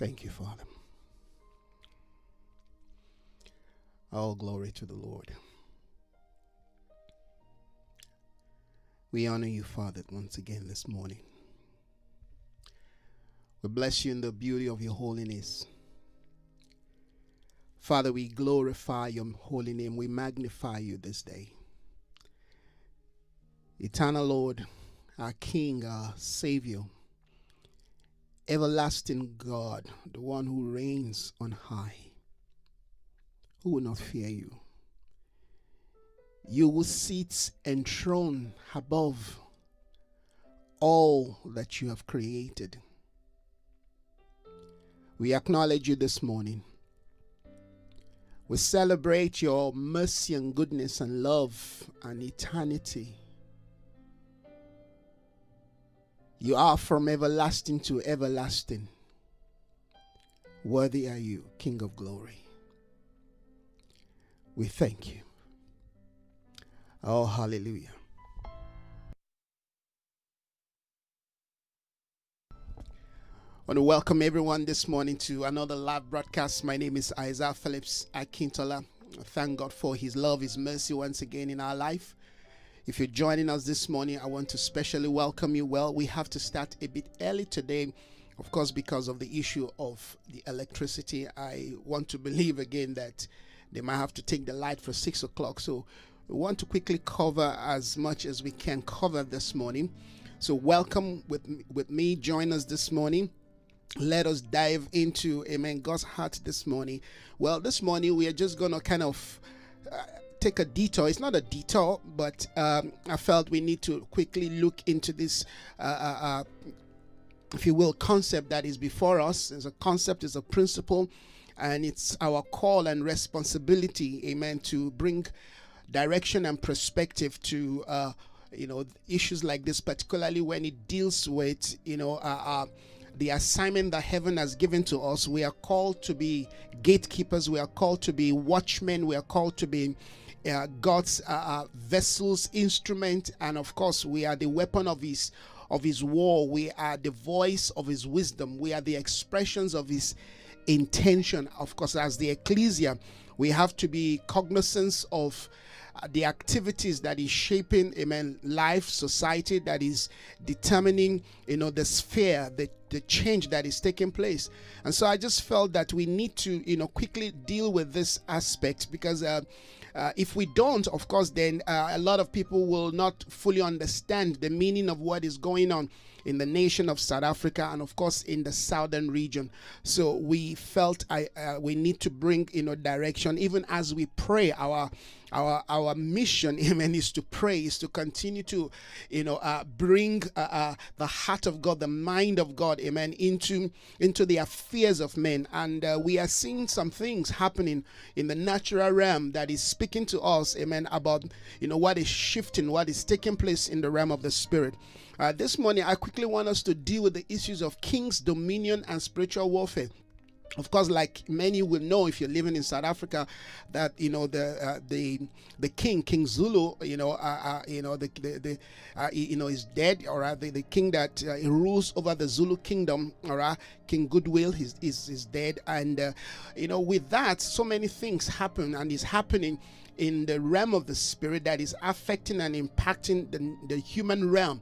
Thank you, Father. All glory to the Lord. We honor you, Father, once again this morning. We bless you in the beauty of your holiness. Father, we glorify your holy name. We magnify you this day. Eternal Lord, our King, our Savior, everlasting God, the one who reigns on high, who will not fear you. You who sits enthroned above all that you have created. We acknowledge you this morning. We celebrate your mercy and goodness and love and eternity. You are from everlasting to everlasting. Worthy are you, King of glory. We thank you. Oh, hallelujah. I want to welcome everyone this morning to another live broadcast. My name is Isaiah Phillips Akintola. Thank God for His love, His mercy once again in our life. If you're joining us this morning, I want to specially welcome you. Well, we have to start a bit early today, of course, because of the issue of the electricity. I want to believe again that they might have to take the light for six o'clock. So we want to quickly cover as much as we can cover this morning. So welcome with with me. Join us this morning let us dive into amen god's heart this morning well this morning we are just gonna kind of uh, take a detour. It's not a detour but um, i felt we need to quickly look into this uh, uh, uh if you will concept that is before us. As a concept is a principle and it's our call and responsibility amen to bring direction and perspective to uh, you know issues like this particularly when it deals with you know uh, the assignment that heaven has given to us. We are called to be gatekeepers, we are called to be watchmen, we are called to be uh, God's uh, uh, vessels, instrument, and of course, we are the weapon of His of His war. We are the voice of His wisdom. We are the expressions of His intention. Of course, as the ecclesia, we have to be cognizant of uh, the activities that is shaping amen life society that is determining you know the sphere the the change that is taking place and so i just felt that we need to you know quickly deal with this aspect because uh, uh, if we don't, of course, then uh, a lot of people will not fully understand the meaning of what is going on in the nation of South Africa and of course in the southern region. So we felt I uh, we need to bring you know direction even as we pray our our our mission amen is to pray is to continue to you know uh, bring uh, uh, the heart of god the mind of god amen into into the affairs of men. And uh, we are seeing some things happening in the natural realm that is speaking to us amen about you know what is shifting what is taking place in the realm of the spirit. Uh, this morning, I quickly want us to deal with the issues of kings, dominion, and spiritual warfare of course like many will know if you're living in south africa that you know the uh, the the king king zulu you know uh, uh, you know the the, the uh, you know is dead all right? The, the king that uh, rules over the zulu kingdom right? King goodwill is is, is dead. And uh, you know with that so many things happen and is happening in the realm of the spirit that is affecting and impacting the, the human realm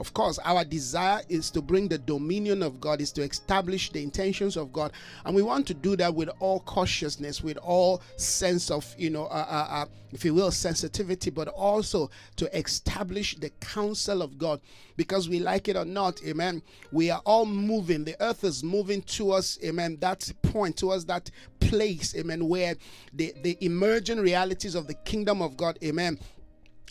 of course, our desire is to bring the dominion of God, is to establish the intentions of God. And we want to do that with all cautiousness, with all sense of, you know, uh, uh, uh, if you will, sensitivity, but also to establish the counsel of God. Because we like it or not, amen. We are all moving. The earth is moving to us, amen. That point, towards that place, amen, where the, the emerging realities of the kingdom of God, amen,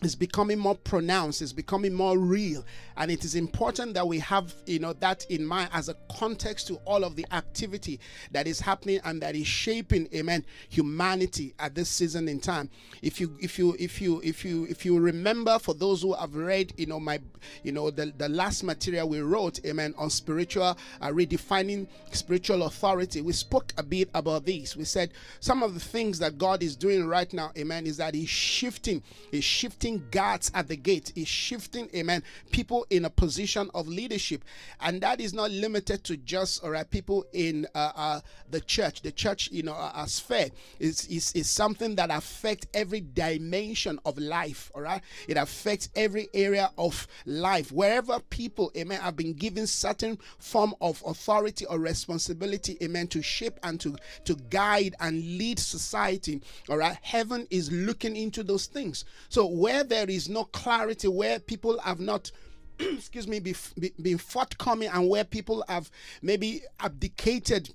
is becoming more pronounced it's becoming more real. And it is important that we have you know that in mind as a context to all of the activity that is happening and that is shaping amen humanity at this season in time. If you if you if you if you if you remember for those who have read you know my you know the, the last material we wrote amen on spiritual uh, redefining spiritual authority we spoke a bit about this. We said some of the things that god is doing right now amen is that he's shifting he's shifting shifting guards at the gate, is shifting, amen, people in a position of leadership. And that is not limited to just, all right, people in uh, uh, the church. The church, you know, uh, sphere is, is, is something that affects every dimension of life, all right? It affects every area of life. Wherever people, amen, have been given certain form of authority or responsibility, amen, to shape and to, to guide and lead society, all right? Heaven is looking into those things. So where there is no clarity, where people have not excuse me, be, be, been forthcoming and where people have maybe abdicated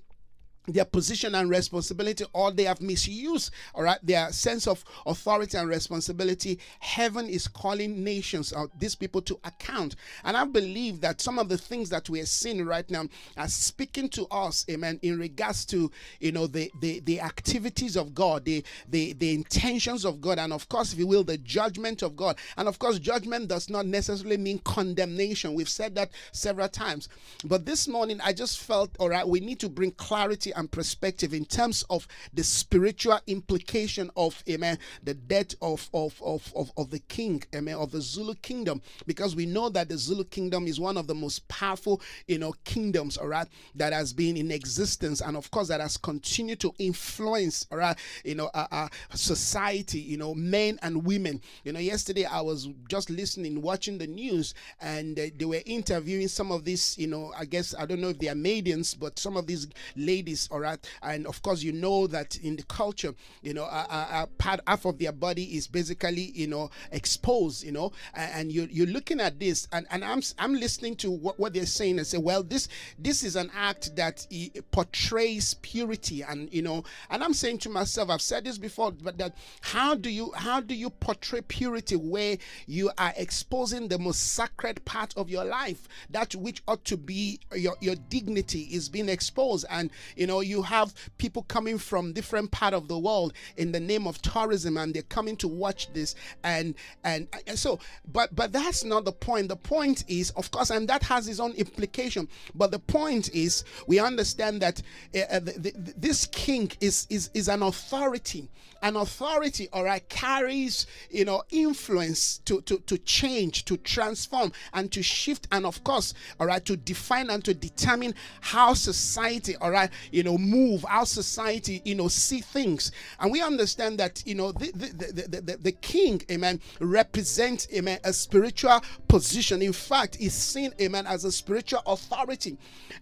their position and responsibility or they have misused all right their sense of authority and responsibility. Heaven is calling nations or these people to account. And i believe that some of the things that we are seeing right now are speaking to us amen in regards to you know the the, the activities of god the, the the intentions of god and of course if you will the judgment of god. And of course judgment does not necessarily mean condemnation. We've said that several times. But this morning i just felt all right we need to bring clarity and perspective in terms of the spiritual implication of amen the death of of of of, of the king amen of the Zulu kingdom. Because we know that the Zulu kingdom is one of the most powerful you know kingdoms all right that has been in existence and of course that has continued to influence all right you know our, our society you know men and women. You know yesterday I was just listening watching the news and they were interviewing some of these you know I guess I don't know if they are maidens but some of these ladies all right. And of course you know that in the culture you know a, a part half of their body is basically you know exposed you know. And you you're looking at this and, and i'm i'm listening to what, what they're saying and say well this this is an act that portrays purity and you know and i'm saying to myself i've said this before but that how do you how do you portray purity where you are exposing the most sacred part of your life? That which ought to be your your dignity is being exposed. And you know know, you have people coming from different part of the world in the name of tourism, and they're coming to watch this. And and, and so, but but that's not the point. The point is, of course, and that has its own implication. But the point is, we understand that uh, the, the, this king is is is an authority. An authority, all right, carries you know influence to to to change, to transform, and to shift, and of course, all right, to define and to determine how society, all right, you move, our society, you know, see things. And we understand that, you know, the, the, the, the, the king, amen, represents, amen, a spiritual position. In fact, is seen, amen, as a spiritual authority.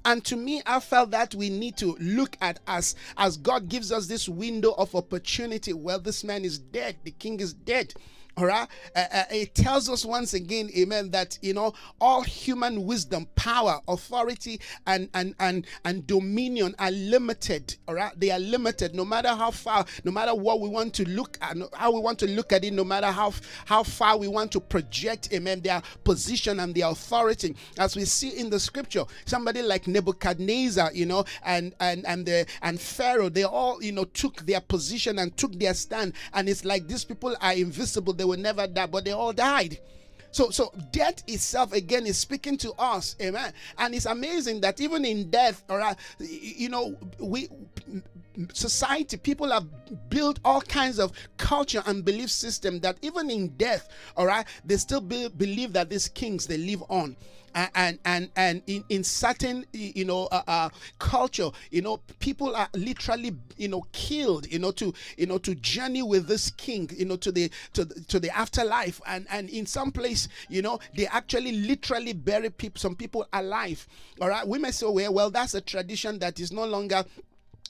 And to me, I felt that we need to look at us as God gives us this window of opportunity. Well, this man is dead, the king is dead. All right. Uh, uh, it tells us once again, amen, that you know all human wisdom, power, authority, and and and and dominion are limited. All right, they are limited. No matter how far, no matter what we want to look at, how we want to look at it, no matter how how far we want to project, amen, their position and their authority, as we see in the scripture, somebody like Nebuchadnezzar, you know, and and and the and Pharaoh, they all you know took their position and took their stand, and it's like these people are invisible they will never die, but they all died. So, so death itself again is speaking to us, amen. And it's amazing that even in death, all right, you know, we society people have built all kinds of culture and belief system that even in death all right they still be, believe that these kings they live on and and and in, in certain you know uh, uh, culture you know people are literally you know killed you know to you know to journey with this king you know to the to the, to the afterlife. And and in some place you know they actually literally bury people some people alive. All right? We may say well well that's a tradition that is no longer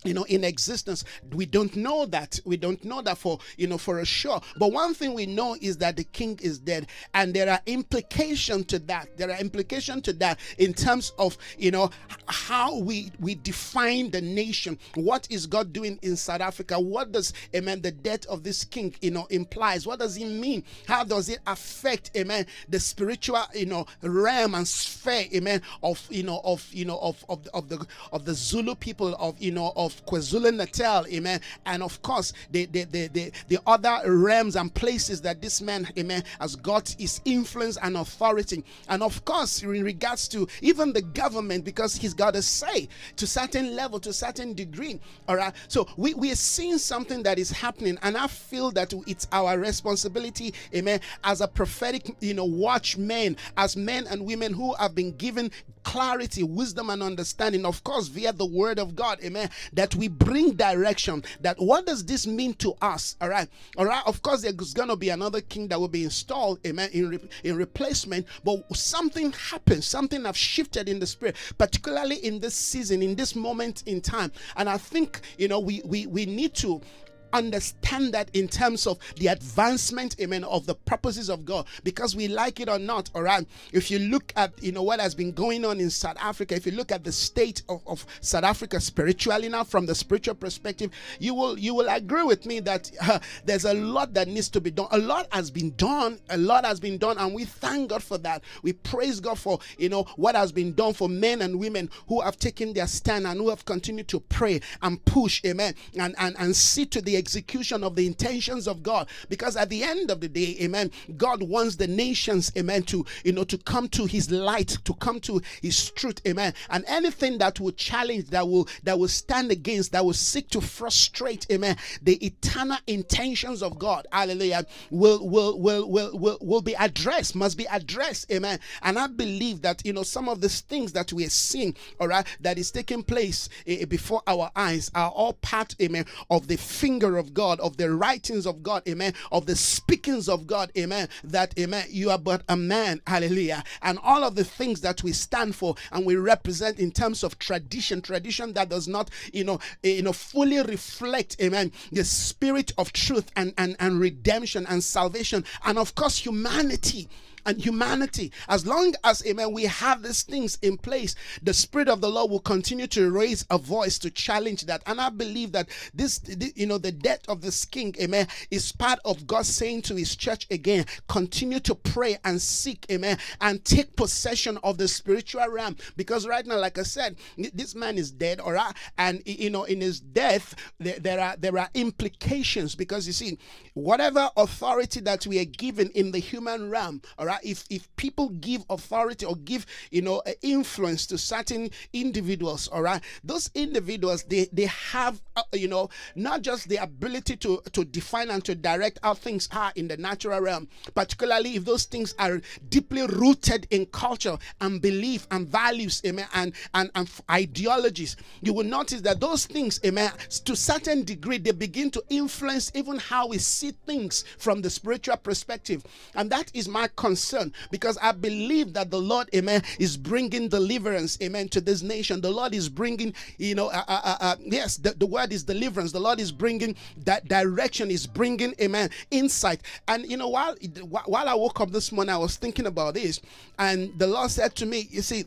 you know in existence we don't know that we don't know that for you know for sure. But one thing we know is that the king is dead and there are implications to that. There are implications to that in terms of you know how we we define the nation. What is god doing in south africa? What does amen the death of this king you know implies? What does it mean? How does it affect amen the spiritual you know realm and sphere amen of you know of you know of of, of the of the zulu people of you know of of KwaZulu Natal, amen, and of course the the, the the the other realms and places that this man, amen, has got his influence and authority, and of course in regards to even the government because he's got a say to certain level, to certain degree. All right, so we we are seeing something that is happening, and I feel that it's our responsibility, amen, as a prophetic, you know, watchmen, as men and women who have been given clarity, wisdom, and understanding, of course, via the word of God, amen, that we bring direction. That what does this mean to us? All right, all right. Of course, there's gonna be another king that will be installed, amen, in, re- in replacement, but something happens, something have shifted in the spirit, particularly in this season, in this moment in time. And I think you know we we we need to understand that in terms of the advancement, amen, of the purposes of God, because we like it or not, all right. If you look at you know what has been going on in South Africa, if you look at the state of, of South Africa spiritually now from the spiritual perspective, you will you will agree with me that uh, there's a lot that needs to be done. A lot has been done, a lot has been done, and we thank God for that. We praise God for you know what has been done for men and women who have taken their stand and who have continued to pray and push, amen, and and, and see to the execution of the intentions of God. Because at the end of the day, amen, God wants the nations, amen, to you know to come to his light, to come to his truth, amen. And anything that will challenge, that will that will stand against, that will seek to frustrate, amen, the eternal intentions of God, hallelujah, will will will will will, will be addressed, must be addressed, amen. And I believe that you know some of these things that we are seeing, all right, that is taking place uh, before our eyes are all part, amen, of the finger of God, of the writings of God, amen, of the speakings of God, amen, that, amen, you are but a man, hallelujah, and all of the things that we stand for and we represent in terms of tradition, tradition that does not, you know, you know, fully reflect, amen, the spirit of truth and, and, and redemption and salvation, and of course, humanity and humanity. As long as, amen, we have these things in place, the Spirit of the Lord will continue to raise a voice to challenge that. And I believe that this, you know, the death of this king, amen, is part of God saying to his church again, continue to pray and seek, amen, and take possession of the spiritual realm. Because right now, like I said, this man is dead, all right, and you know, in his death, there, there are there are implications because you see, whatever authority that we are given in the human realm, all right, if if people give authority or give you know influence to certain individuals, all right, those individuals they they have uh, you know not just the ability to to define and to direct how things are in the natural realm, particularly if those things are deeply rooted in culture and belief and values, amen, and and, and ideologies. You will notice that those things, amen, to a certain degree they begin to influence even how we see things from the spiritual perspective, and that is my concern because I believe that the Lord, amen, is bringing deliverance, amen, to this nation. The Lord is bringing, you know, uh, uh, uh, yes, the, the word is deliverance. The Lord is bringing that direction, is bringing, amen, insight. And you know, while while I woke up this morning, I was thinking about this, and the Lord said to me, you see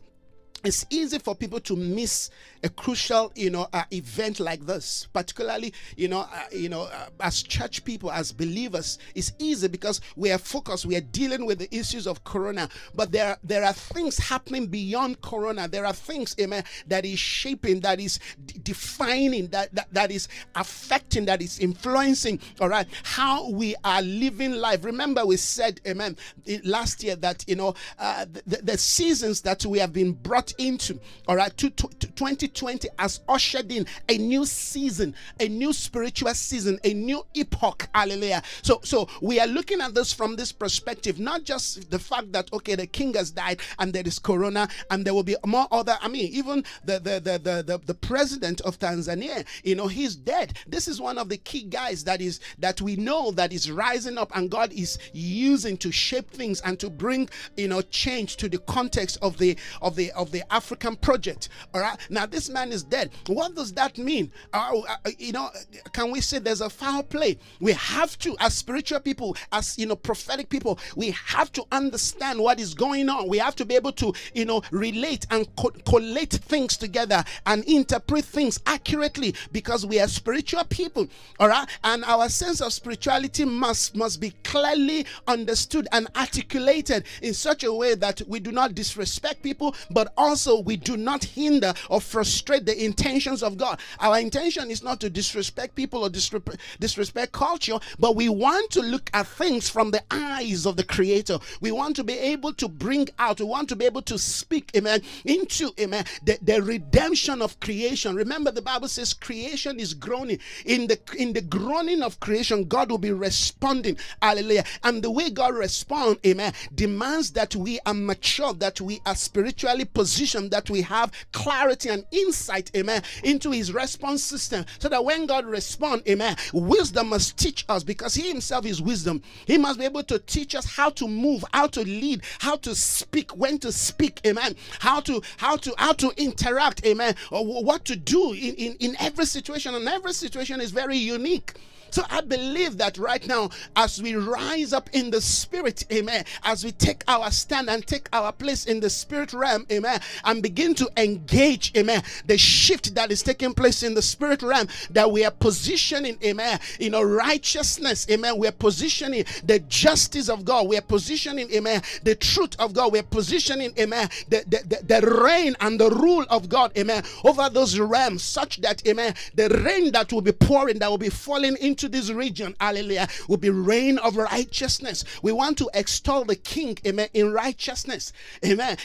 it's easy for people to miss a crucial you know uh, event like this particularly you know uh, you know uh, as church people as believers it's easy because we are focused we are dealing with the issues of corona. But there there are things happening beyond corona. There are things amen that is shaping that is d- defining that, that that is affecting that is influencing all right how we are living life. Remember we said amen last year that you know uh, the, the seasons that we have been brought into all right to, to, to 2020 has ushered in a new season a new spiritual season a new epoch hallelujah so so we are looking at this from this perspective not just the fact that okay the king has died and there is corona and there will be more other i mean even the the the the, the, the president of tanzania you know he's dead this is one of the key guys that is that we know that is rising up and god is using to shape things and to bring you know change to the context of the of the of the African project. All right. Now this man is dead. What does that mean? Uh, uh, you know, can we say there's a foul play? We have to, as spiritual people, as you know, prophetic people, we have to understand what is going on. We have to be able to, you know, relate and co- collate things together and interpret things accurately because we are spiritual people. All right. And our sense of spirituality must must be clearly understood and articulated in such a way that we do not disrespect people, but also we do not hinder or frustrate the intentions of God. Our intention is not to disrespect people or disrespect, disrespect culture, but we want to look at things from the eyes of the Creator. We want to be able to bring out, we want to be able to speak, amen, into, amen, the, the redemption of creation. Remember, the Bible says creation is groaning. In the in the groaning of creation, God will be responding. Hallelujah. And the way God responds, amen, demands that we are mature, that we are spiritually positioned, that we have clarity and insight, amen, into his response system. So that when God responds, amen, wisdom must teach us because he himself is wisdom. He must be able to teach us how to move, how to lead, how to speak, when to speak, amen, how to how to how to interact, amen, or what to do in, in, in every situation. And every situation is very unique. So I believe that right now, as we rise up in the spirit, amen, as we take our stand and take our place in the spirit realm, amen, and begin to engage, amen, the shift that is taking place in the spirit realm, that we are positioning, amen, you know, righteousness, amen, we are positioning the justice of God, we are positioning, amen, the truth of God, we are positioning, amen, the, the, the, the reign and the rule of God, amen, over those realms, such that, amen, the rain that will be pouring, that will be falling into into this region, hallelujah, will be reign of righteousness. We want to extol the king, amen, in righteousness. Amen.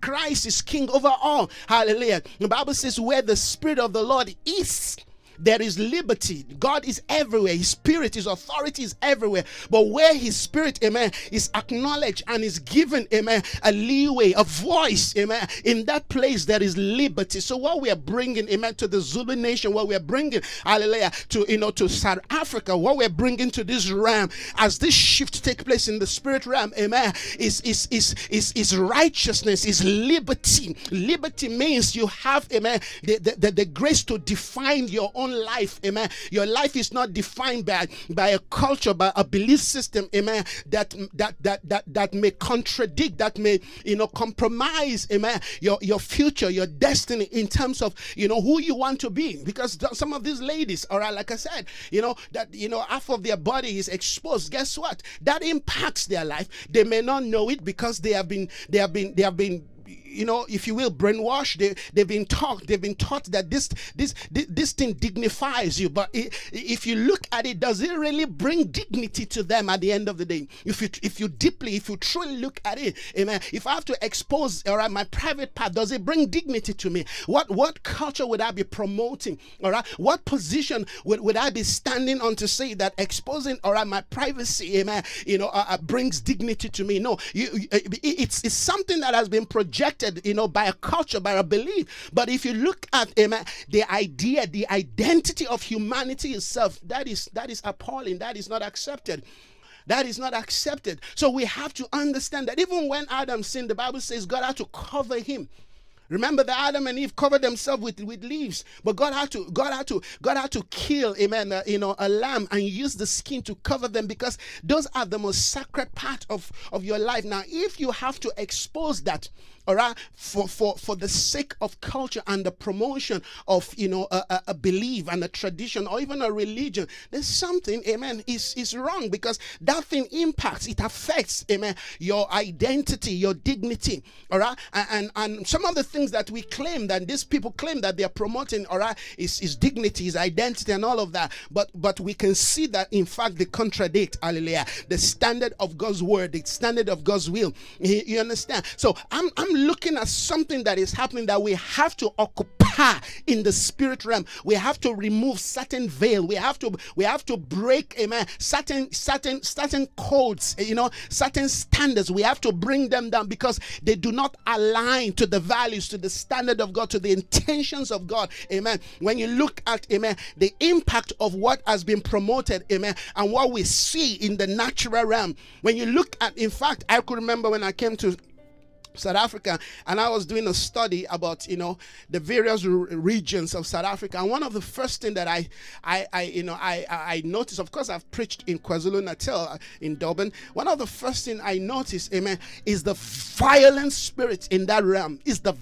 Christ is king over all. Hallelujah. The Bible says, where the spirit of the Lord is there is liberty. God is everywhere. His spirit, his authority is everywhere. But where his spirit, amen, is acknowledged and is given, amen, a leeway, a voice, amen, in that place there is liberty. So what we are bringing, amen, to the Zulu nation, what we are bringing, hallelujah, to, you know, to South Africa, what we're bringing to this realm, as this shift take place in the spirit realm, amen, is, is, is, is, is righteousness, is liberty. Liberty means you have, amen, the, the, the, the grace to define your own own life, amen. Your life is not defined by, by a culture, by a belief system, amen, that that that that that may contradict, that may you know compromise, amen, your your future, your destiny in terms of you know who you want to be. Because some of these ladies, all right, like I said, you know, that you know, half of their body is exposed. Guess what? That impacts their life. They may not know it because they have been they have been they have been you know, if you will, brainwashed. They, they've been taught, they've been taught that this, this, this, this thing dignifies you. But it, if you look at it, does it really bring dignity to them at the end of the day? If you, if you deeply, if you truly look at it, amen. If I have to expose, all right, my private part, does it bring dignity to me? What, what culture would I be promoting? All right, what position would, would I be standing on to say that exposing, all right, my privacy, amen, you know, uh, uh, brings dignity to me? No, you, it's, it's something that has been projected you know, by a culture, by a belief. But if you look at amen, the idea, the identity of humanity itself, that is that is appalling. That is not accepted. That is not accepted. So we have to understand that even when Adam sinned, the Bible says God had to cover him. Remember that Adam and Eve covered themselves with, with leaves, but God had to God had to God had to kill, amen, uh, you know, a lamb and use the skin to cover them because those are the most sacred part of of your life. Now, if you have to expose that, all right? For for for the sake of culture and the promotion of you know a, a, belief and a tradition or even a religion there's something amen is is wrong because that thing impacts it affects amen your identity your dignity all right? And and, and some of the things that we claim that these people claim that they're promoting all right is is dignity is identity and all of that. But but we can see that in fact they contradict hallelujah the standard of god's word the standard of god's will. You understand? So i'm i'm looking at something that is happening that we have to occupy in the spirit realm. We have to remove certain veil. We have to we have to break amen certain certain certain codes, you know, certain standards. We have to bring them down because they do not align to the values, to the standard of God, to the intentions of God. Amen. When you look at amen the impact of what has been promoted, amen, and what we see in the natural realm. When you look at in fact, I could remember when I came to South Africa, and I was doing a study about you know the various regions of South Africa. And one of the first thing that I, I, I you know, I, I noticed. Of course, I've preached in KwaZulu Natal uh, in Durban. One of the first thing I noticed, amen, is the violent spirit in that realm. Is the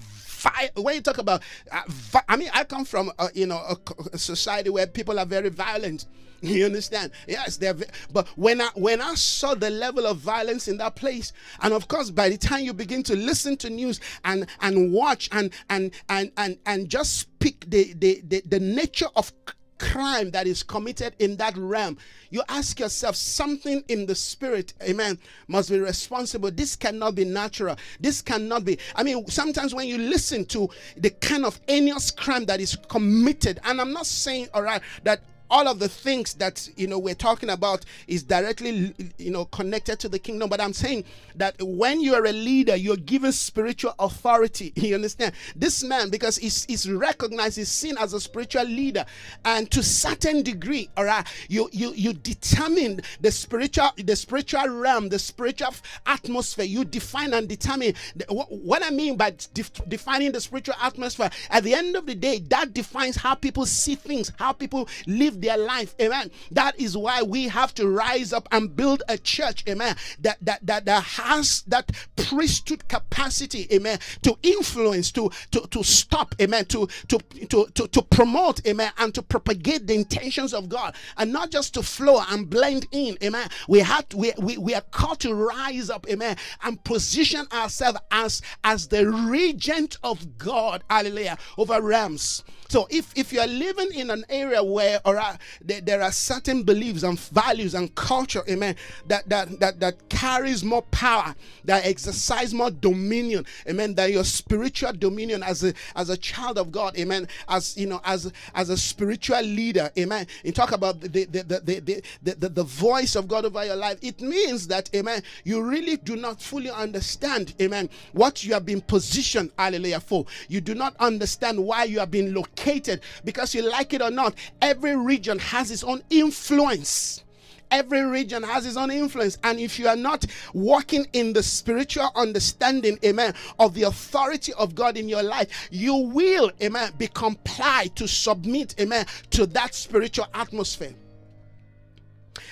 when you talk about, uh, I mean, I come from, uh, you know, a, a society where people are very violent. You understand? Yes, they're. But when I when I saw the level of violence in that place, and of course, by the time you begin to listen to news and and watch and and and and and just speak the the the, the nature of crime that is committed in that realm, you ask yourself something in the spirit, amen, must be responsible. This cannot be natural. This cannot be. I mean, sometimes when you listen to the kind of heinous crime that is committed, and I'm not saying, all right, that all of the things that you know we're talking about is directly you know connected to the kingdom. But i'm saying that when you're a leader you're given spiritual authority. You understand? This man because he's, he's recognized he's seen as a spiritual leader. And to certain degree all right you you you determine the spiritual the spiritual realm the spiritual atmosphere. You define and determine the, what, what i mean by def, defining the spiritual atmosphere. At the end of the day that defines how people see things how people live their life. Amen. That is why we have to rise up and build a church. Amen. That that that, that has that priesthood capacity. Amen. To influence, to to to stop. Amen. To to to to, to promote. Amen. And to propagate the intentions of God, and not just to flow and blend in. Amen. We have to, we, we we are called to rise up. Amen. And position ourselves as as the regent of God. Hallelujah. Over realms. So if if you are living in an area where or there, there, are certain beliefs and values and culture, amen, that that that that carries more power, that exercise more dominion, amen, that your spiritual dominion as a as a child of God, amen, as you know, as as a spiritual leader, amen. You talk about the the the the, the, the, the, the voice of God over your life. It means that, amen, you really do not fully understand, amen, what you have been positioned, hallelujah, for. You do not understand why you have been located located because you like it or not, every region has its own influence. Every region has its own influence. And if you are not walking in the spiritual understanding, amen, of the authority of God in your life, you will, amen, be complied to submit, amen, to that spiritual atmosphere.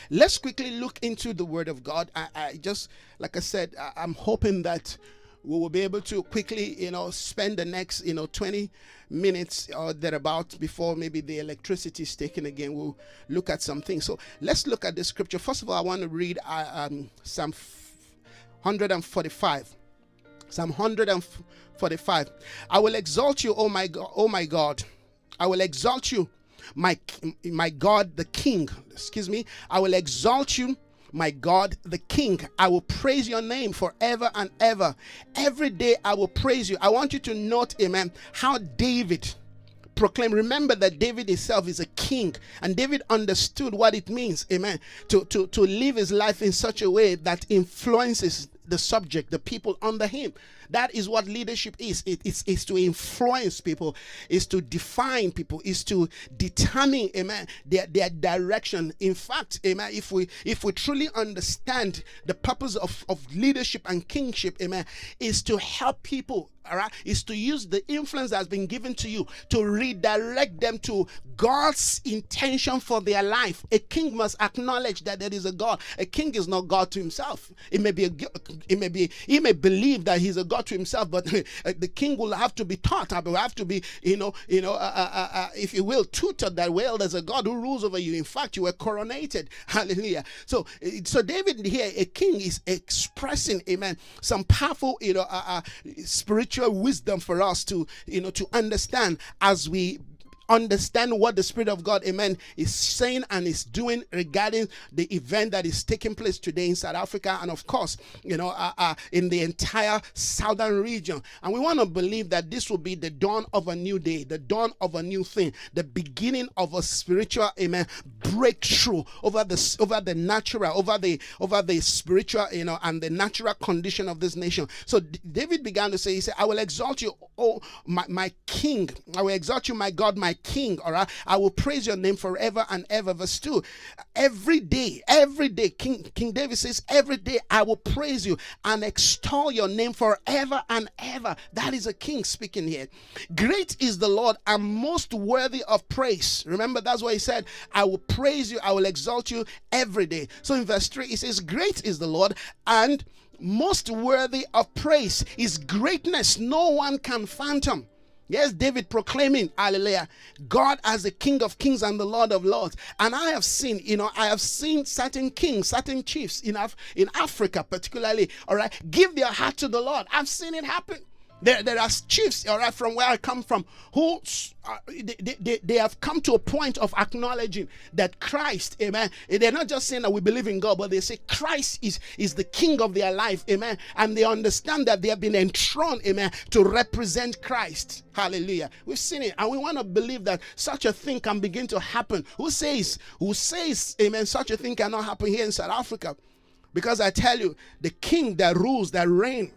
Let's quickly look into the Word of God. I, I just, like I said, I, I'm hoping that we will be able to quickly, you know, spend the next, you know, 20 minutes or thereabout before maybe the electricity is taken again. We'll look at some things. So let's look at the scripture. First of all, I want to read uh, um, Psalm 145. Psalm 145. I will exalt you, oh my God, oh my God. I will exalt you, my my God, the King. Excuse me. I will exalt you my God, the King. I will praise your name forever and ever. Every day I will praise you. I want you to note, amen, how David proclaimed. Remember that David himself is a king, and David understood what it means, amen, to, to, to live his life in such a way that influences the subject, the people under him. That is what leadership is. It is, to influence people, is to define people, is to determine, amen, their, their direction. In fact, amen, if we if we truly understand the purpose of, of leadership and kingship, amen, is to help people all right, is to use the influence that has been given to you to redirect them to God's intention for their life. A king must acknowledge that there is a God. A king is not God to himself. It may be a, it may be he may believe that he's a God to himself, but the king will have to be taught. I will have to be, you know, you know, uh, uh, uh, if you will, tutored that well. There's a God who rules over you. In fact, you were coronated. Hallelujah. So, so David here, a king, is expressing, amen, some powerful, you know, spiritual wisdom for us to, you know, to understand as we understand what the Spirit of God, amen, is saying and is doing regarding the event that is taking place today in South Africa and, of course, you know, uh, uh, in the entire southern region. And we want to believe that this will be the dawn of a new day, the dawn of a new thing, the beginning of a spiritual, amen, breakthrough over the over the natural, over the over the spiritual, you know, and the natural condition of this nation. So David began to say, he said, I will exalt you, oh my, my king. I will exalt you, my God, my king, all right? I will praise your name forever and ever. Verse 2. Every day, every day, King, King David says, Every day I will praise you and extol your name forever and ever. That is a king speaking here. Great is the Lord and most worthy of praise. Remember, that's what he said. I will praise you, I will exalt you every day. So in verse 3, he says, Great is the Lord and most worthy of praise. His greatness no one can phantom. Yes, David proclaiming, hallelujah, God as the King of kings and the Lord of lords. And I have seen, you know, I have seen certain kings, certain chiefs in, Af- in Africa, particularly, all right, give their heart to the Lord. I've seen it happen. There, there are chiefs, all right, from where I come from, who uh, they, they, they have come to a point of acknowledging that Christ, amen. They're not just saying that we believe in God, but they say Christ is, is the king of their life, amen. And they understand that they have been enthroned, amen, to represent Christ. Hallelujah. We've seen it, and we want to believe that such a thing can begin to happen. Who says, who says, amen, such a thing cannot happen here in South Africa? Because I tell you, the king that rules, that reigns,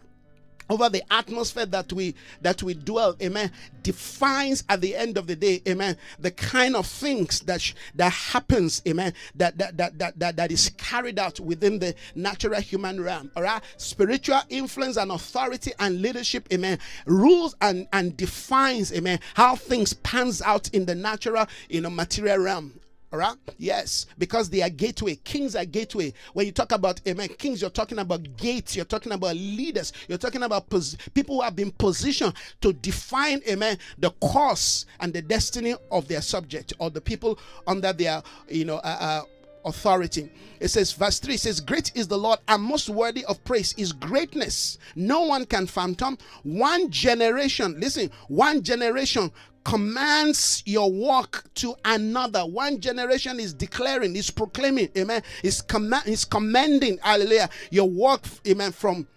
over the atmosphere that we that we dwell amen defines at the end of the day amen the kind of things that sh- that happens amen that that, that that that that is carried out within the natural human realm all right? Spiritual influence and authority and leadership amen rules and and defines amen how things pans out in the natural in a material realm all right. Yes, because they are gateway. Kings are gateway. When you talk about amen, kings, you're talking about gates. You're talking about leaders. You're talking about pos- people who have been positioned to define amen the course and the destiny of their subject or the people under their you know uh, uh, authority. It says, verse 3 says, Great is the Lord and most worthy of praise is greatness. No one can fathom. One generation, listen, one generation commands your work to another. One generation is declaring, is proclaiming, amen. Is is commending, hallelujah, your work, amen, from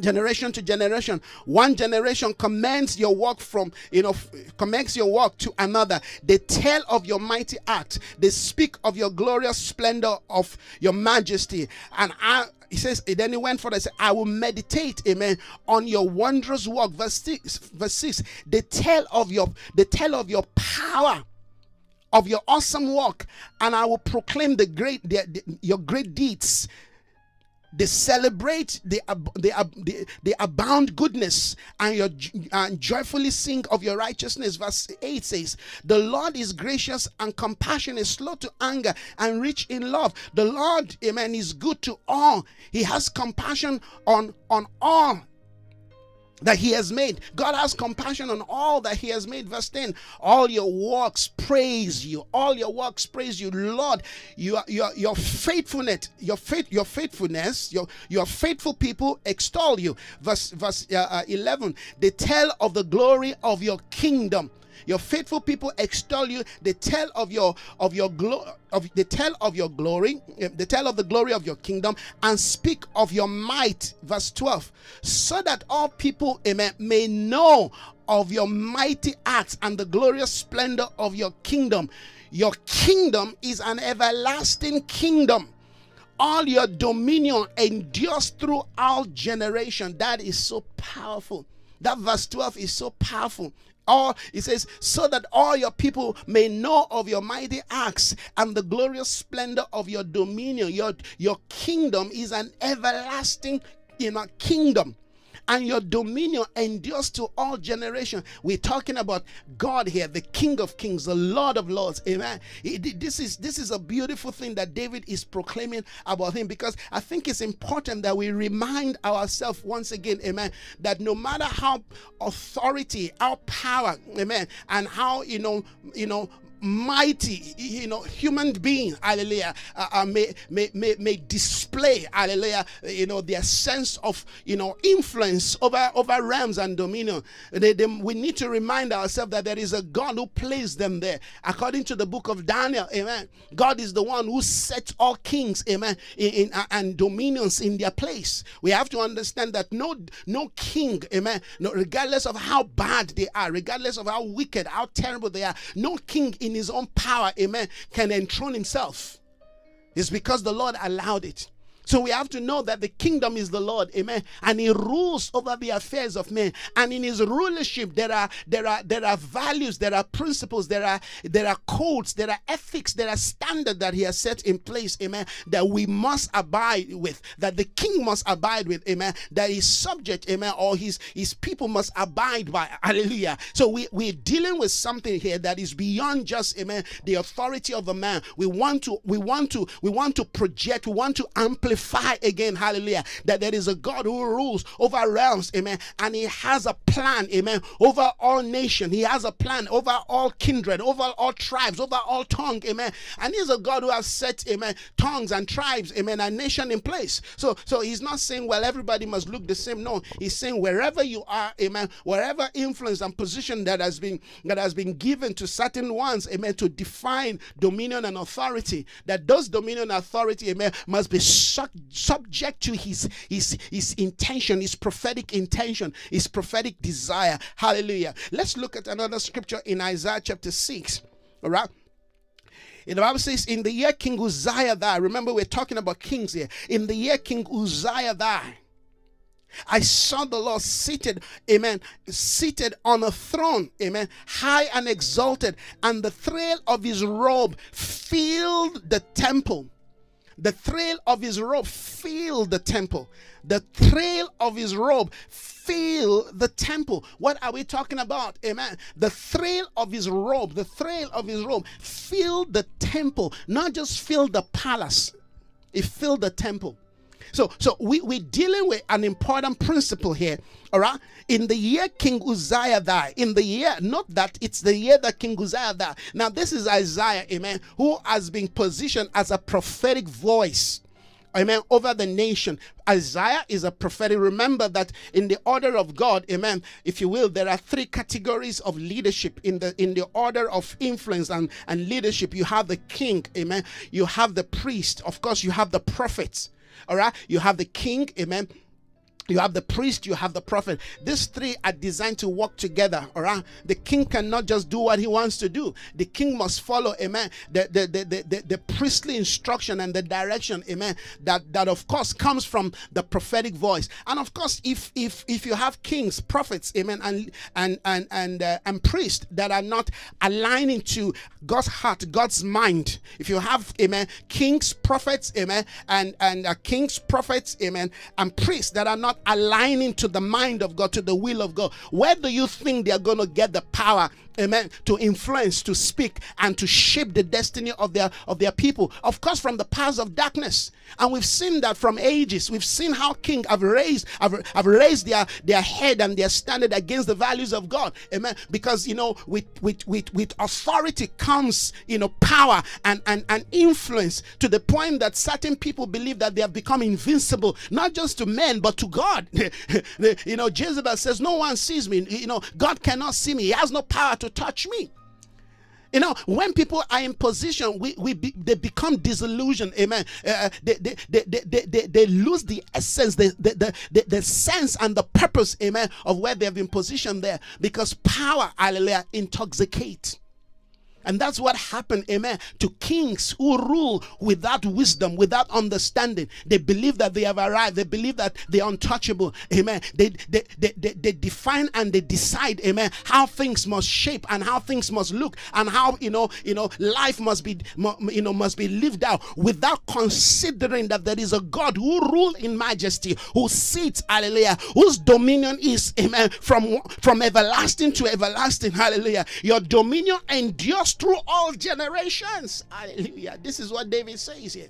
generation to generation one generation commends your work from you know commends your work to another they tell of your mighty act they speak of your glorious splendor of your majesty and i he says then he went for and said i will meditate amen on your wondrous work. Verse 6 verse 6 the tell of your the tell of your power of your awesome work and i will proclaim the great the, the, your great deeds they celebrate the the the, abound goodness and your and joyfully sing of your righteousness. Verse 8 says the lord is gracious and compassionate slow to anger and rich in love. The lord amen is good to all. He has compassion on on all that he has made. God has compassion on all that he has made. Verse 10 All your works praise you. All your works praise you. Lord, your, your, your faithfulness, your faith, your faithfulness, your, your faithful people extol you. Verse, verse uh, uh, 11 They tell of the glory of your kingdom your faithful people extol you. They tell of your of your glory of they tell of your glory. Eh, they tell of the glory of your kingdom and speak of your might. Verse 12. So that all people, amen, may know of your mighty acts and the glorious splendor of your kingdom. Your kingdom is an everlasting kingdom all your dominion endures through all generation that is so powerful that verse 12 is so powerful all he says so that all your people may know of your mighty acts and the glorious splendor of your dominion. Your your kingdom is an everlasting you know kingdom and your dominion endures to all generations. We're talking about God here, the King of Kings, the Lord of Lords. Amen. This is this is a beautiful thing that David is proclaiming about him because I think it's important that we remind ourselves once again, amen, that no matter how authority, our power, amen, and how you know, you know, mighty, you know, human beings, hallelujah, uh, uh, may, may, may, may display, hallelujah, you know, their sense of, you know, influence over, over realms and dominion. They, they, we need to remind ourselves that there is a God who placed them there. According to the book of Daniel, amen, God is the one who set all kings, amen, in, in uh, and dominions in their place. We have to understand that no, no king, amen, no, regardless of how bad they are, regardless of how wicked, how terrible they are, no king in his own power, amen, can enthrone himself. It's because the Lord allowed it. So we have to know that the kingdom is the Lord, amen, and He rules over the affairs of men. And in His rulership, there are there are there are values, there are principles, there are there are codes, there are ethics, there are standards that He has set in place, amen, that we must abide with, that the King must abide with, amen, that His subject, amen, or His His people must abide by, hallelujah. So we we're dealing with something here that is beyond just, amen, the authority of a man. We want to we want to we want to project, we want to amplify again, hallelujah, that there is a God who rules over realms, amen, and he has a plan, amen, over all nations. He has a plan over all kindred, over all tribes, over all tongue, amen. And he's a God who has set, amen, tongues and tribes, amen, and nation in place. So, so he's not saying, well, everybody must look the same. No, he's saying wherever you are, amen, wherever influence and position that has been that has been given to certain ones, amen, to define dominion and authority, that those dominion and authority, amen, must be subject to his his his intention his prophetic intention his prophetic desire hallelujah let's look at another scripture in isaiah chapter 6 all right in the Bible says, in the year King Uzziah died, remember we're talking about kings here. In the year King Uzziah died, I saw the Lord seated, amen, seated on a throne, amen, high and exalted, and the trail of his robe filled the temple. The trail of his robe filled the temple. The trail of his robe filled the temple. What are we talking about? Amen. The trail of his robe, the trail of his robe filled the temple, not just filled the palace, it filled the temple. So, so we, we're dealing with an important principle here. All right. In the year King Uzziah died, in the year, not that it's the year that King Uzziah died. Now, this is Isaiah, amen, who has been positioned as a prophetic voice amen, over the nation. Isaiah is a prophetic. Remember that in the order of God, amen, if you will, there are three categories of leadership in the in the order of influence and, and leadership. You have the king, amen. You have the priest, of course, you have the prophets. All right, you have the king, amen you have the priest, you have the prophet. These three are designed to work together. All right. The king cannot just do what he wants to do. The king must follow, amen, the, the, the, the, the, priestly instruction and the direction, amen, that, that of course comes from the prophetic voice. And of course, if if if you have kings, prophets, amen, and and and and uh, and priests that are not aligning to God's heart, God's mind, if you have, amen, kings, prophets, amen, and and uh, kings, prophets, amen, and priests that are not not aligning to the mind of God, to the will of God, where do you think they're going to get the power amen. To influence to speak and to shape the destiny of their of their people. Of course from the powers of darkness. And we've seen that from ages. We've seen how king have raised have, have raised their their head and their standard against the values of god. Amen. Because you know with with with, with authority comes you know power and, and and influence to the point that certain people believe that they have become invincible not just to men but to god. You know jezebel says no one sees me. You know god cannot see me. He has no power to to touch me. You know, when people are in position, we, we be, they become disillusioned. Amen. Uh, uh they, they, they, they, they, they, lose the essence, the, the, the, the, sense and the purpose, amen, of where they've been positioned there because power, hallelujah, intoxicates. And that's what happened, amen, to kings who rule without wisdom, without understanding. They believe that they have arrived. They believe that they're untouchable, amen. They, they, they, they, they define and they decide, amen, how things must shape and how things must look and how, you know, you know, life must be, you know, must be lived out without considering that there is a God who rule in majesty, who sits, hallelujah, whose dominion is, amen, from, from everlasting to everlasting, hallelujah. Your dominion endures through all generations. Hallelujah. This is what David says here.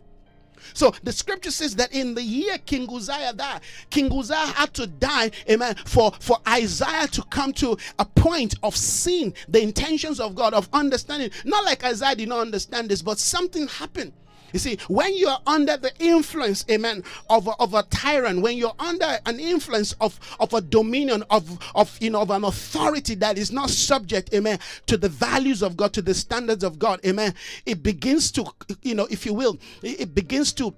So the scripture says that in the year King Uzziah died, King Uzziah had to die, amen, for, for Isaiah to come to a point of seeing the intentions of God, of understanding. Not like Isaiah did not understand this, but something happened you see, when you are under the influence, amen, of a, of a tyrant, when you're under an influence of, of a dominion, of, of, you know, of an authority that is not subject, amen, to the values of God, to the standards of God, amen, it begins to, you know, if you will, it begins to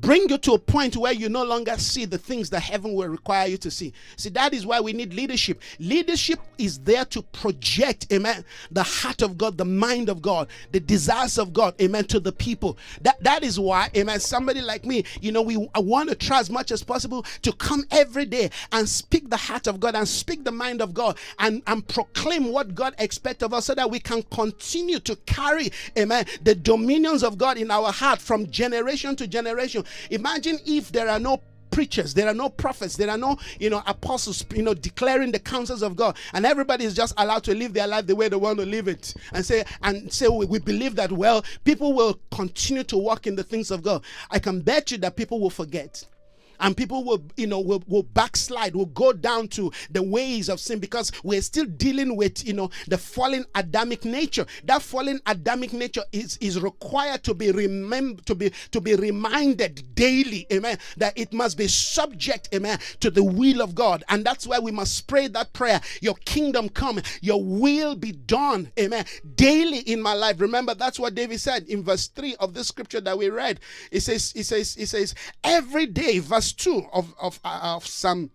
bring you to a point where you no longer see the things that heaven will require you to see. See, that is why we need leadership. Leadership is there to project, amen, the heart of God, the mind of God, the desires of God, amen, to the people. That that is why, amen, somebody like me, you know, we I want to try as much as possible to come every day and speak the heart of God and speak the mind of God and, and proclaim what God expects of us so that we can continue to carry, amen, the dominions of God in our heart from generation to generation. Imagine if there are no preachers there are no prophets there are no you know apostles you know declaring the counsels of god. And everybody is just allowed to live their life the way they want to live it. And say and say we, we believe that well people will continue to walk in the things of god. I can bet you that people will forget and people will you know will, will backslide will go down to the ways of sin because we're still dealing with you know the fallen adamic nature. That fallen adamic nature is is required to be remembered to be to be reminded daily amen that it must be subject amen to the will of god. And that's why we must pray that prayer. Your kingdom come. Your will be done amen daily in my life. Remember that's what david said in verse 3 of this scripture that we read. It says it says it says every day verse verse 2 of, of, of Psalm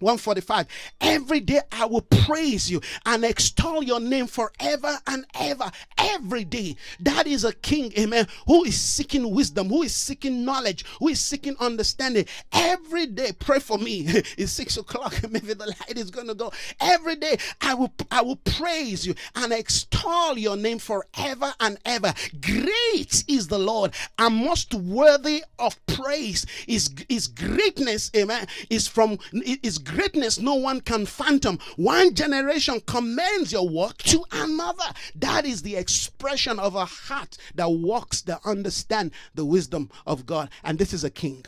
145 every day i will praise you and extol your name forever and ever. Every day. That is a king amen who is seeking wisdom who is seeking knowledge who is seeking understanding. Every day pray for me. It's six o'clock maybe the light is gonna go. Every day i will i will praise you and extol your name forever and ever. Great is the lord and most worthy of praise. Is is greatness amen is from is greatness no one can phantom. One generation commends your work to another. That is the expression of a heart that walks, that understand the wisdom of God. And this is a king.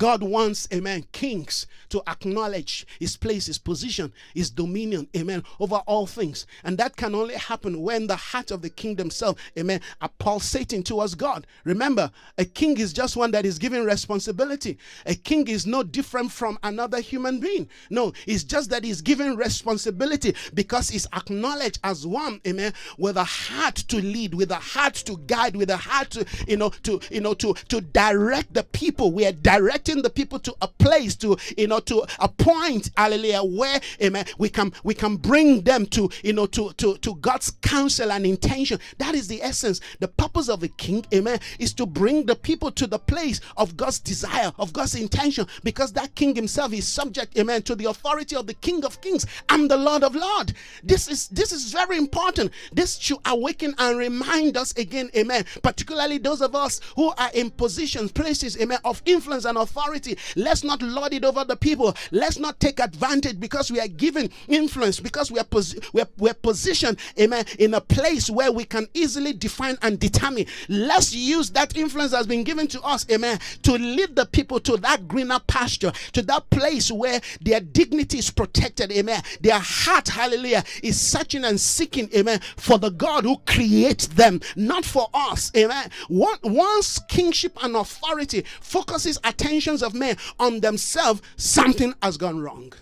God wants, amen, kings to acknowledge his place, his position, his dominion, amen, over all things. And that can only happen when the heart of the kingdom self, amen, are pulsating towards God. Remember, a king is just one that is given responsibility. A king is no different from another human being. No, it's just that he's given responsibility because he's acknowledged as one, amen, with a heart to lead, with a heart to guide, with a heart to, you know, to, you know, to, to direct the people. We are directing directing the people to a place to you know to a point hallelujah where amen we can we can bring them to you know to to to god's counsel and intention. That is the essence. The purpose of a king amen is to bring the people to the place of god's desire of god's intention because that king himself is subject amen to the authority of the king of kings. And the lord of Lord. this is this is very important. This should awaken and remind us again amen particularly those of us who are in positions places amen of influence and authority authority. Let's not lord it over the people. Let's not take advantage because we are given influence, because we are, pos- we're, we're positioned, amen, in a place where we can easily define and determine. Let's use that influence that's been given to us, amen, to lead the people to that greener pasture, to that place where their dignity is protected, amen. Their heart, hallelujah, is searching and seeking, amen, for the God who creates them, not for us, amen. Once kingship and authority focuses attention attentions of men on themselves, something has gone wrong.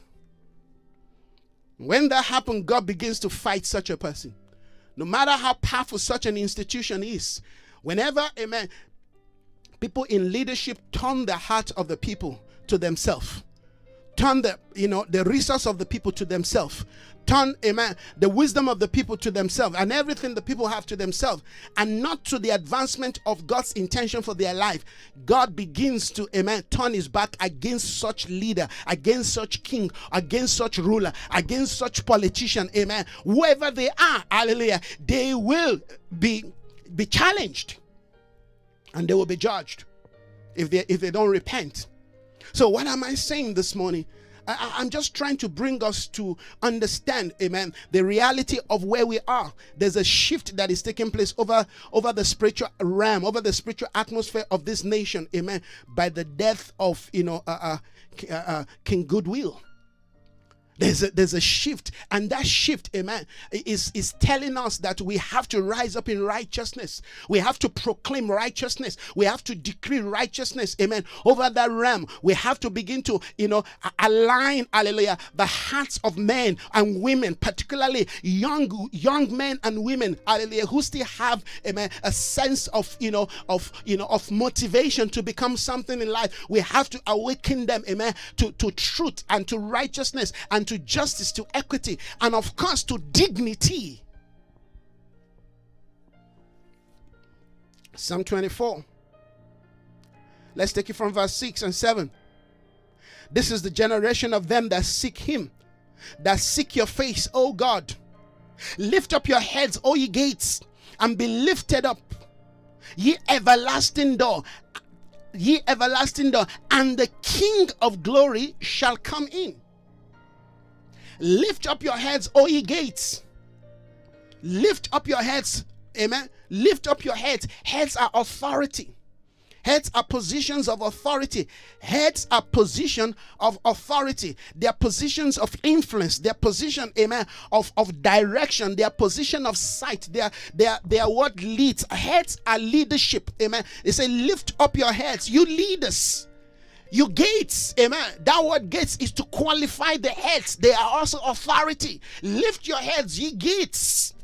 When that happens, God begins to fight such a person. No matter how powerful such an institution is, whenever, amen, people in leadership turn the heart of the people to themselves, turn the you know the resource of the people to themselves. Turn amen the wisdom of the people to themselves and everything the people have to themselves and not to the advancement of god's intention for their life. God begins to amen turn his back against such leader against such king against such ruler against such politician amen. Whoever they are hallelujah they will be be challenged and they will be judged if they if they don't repent so what am i saying this morning I, am just trying to bring us to understand, amen, the reality of where we are. There's a shift that is taking place over, over the spiritual realm, over the spiritual atmosphere of this nation, amen, by the death of, you know, uh, uh, uh, uh King Goodwill. There's a, there's a shift and that shift amen is is telling us that we have to rise up in righteousness. We have to proclaim righteousness. We have to decree righteousness amen over that realm. We have to begin to you know align hallelujah the hearts of men and women particularly young young men and women hallelujah who still have amen a sense of you know of you know of motivation to become something in life. We have to awaken them amen to to truth and to righteousness and to justice, to equity, and of course to dignity. Psalm 24. Let's take it from verse 6 and 7. This is the generation of them that seek him, that seek your face, O God. Lift up your heads, O ye gates, and be lifted up, ye everlasting door, ye everlasting door, and the King of glory shall come in. Lift up your heads, O ye gates. Lift up your heads. Amen. Lift up your heads. Heads are authority. Heads are positions of authority. Heads are position of authority. They are positions of influence. Their position, amen, of, of direction. Their position of sight. Are, they are what leads. Heads are leadership. Amen. They say, lift up your heads. You leaders. You gates, amen. That word gates is to qualify the heads. They are also authority. Lift your heads, ye gates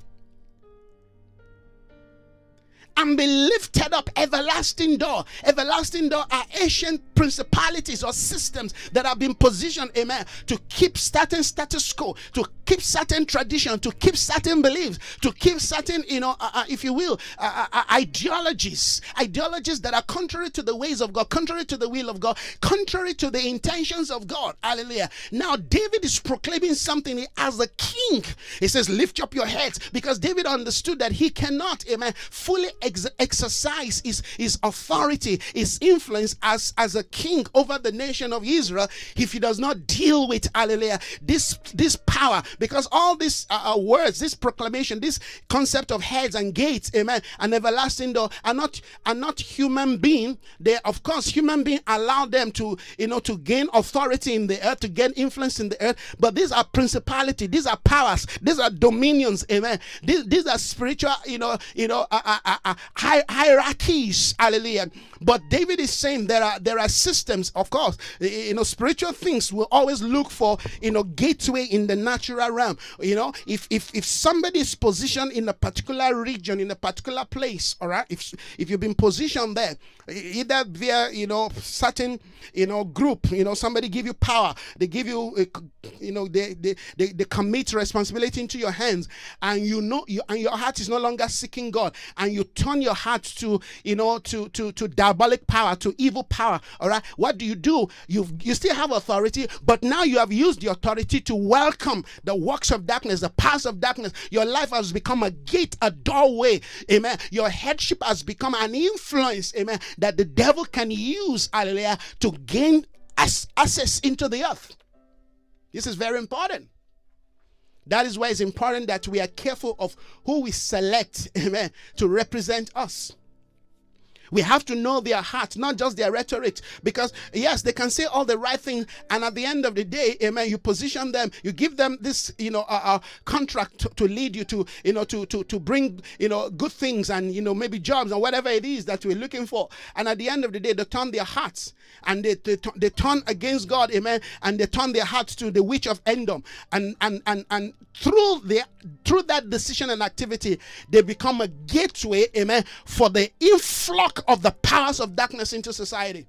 and be lifted up everlasting door everlasting door are ancient principalities or systems that have been positioned amen to keep certain status quo to keep certain tradition to keep certain beliefs to keep certain you know uh, uh, if you will uh, uh, uh, ideologies ideologies that are contrary to the ways of god contrary to the will of god contrary to the intentions of god hallelujah now david is proclaiming something as a king he says lift up your heads because david understood that he cannot amen fully ex- exercise his, his authority, his influence as, as a king over the nation of Israel if he does not deal with, hallelujah, this, this power. Because all these uh, uh, words, this proclamation, this concept of heads and gates, amen, and everlasting door are not, are not human being. They, of course, human being allow them to, you know, to gain authority in the earth, to gain influence in the earth. But these are principality, these are powers, these are dominions, amen. These, these are spiritual, you know, you know, uh, uh, uh, uh hi- hierarchies. Hallelujah. But David is saying there are there are systems, of course. You know, spiritual things will always look for you know gateway in the natural realm. You know, if if if somebody is positioned in a particular region, in a particular place, all right, if if you've been positioned there, either via you know certain you know group, you know, somebody give you power, they give you eh, you know they they they, they commit responsibility into your hands, and you know you and your heart is no longer seeking God, and you turn your heart to you know to to to diabolic power, to evil power. All right. What do you do? You you still have authority, but now you have used the authority to welcome the works of darkness, the paths of darkness. Your life has become a gate, a doorway. Amen. Your headship has become an influence. Amen. That the devil can use, hallelujah, to gain access into the earth. This is very important. That is why it's important that we are careful of who we select, amen, to represent us. We have to know their heart, not just their rhetoric. Because, yes, they can say all the right things. And at the end of the day, amen, you position them, you give them this, you know, uh, uh, contract to, to, lead you to, you know, to, to, to bring, you know, good things and, you know, maybe jobs and whatever it is that we're looking for. And at the end of the day, they turn their hearts and they, they, they turn against God, amen, and they turn their hearts to the witch of Endor. And, and, and, and through, the, through that decision and activity, they become a gateway, amen, for the influx of the powers of darkness into society.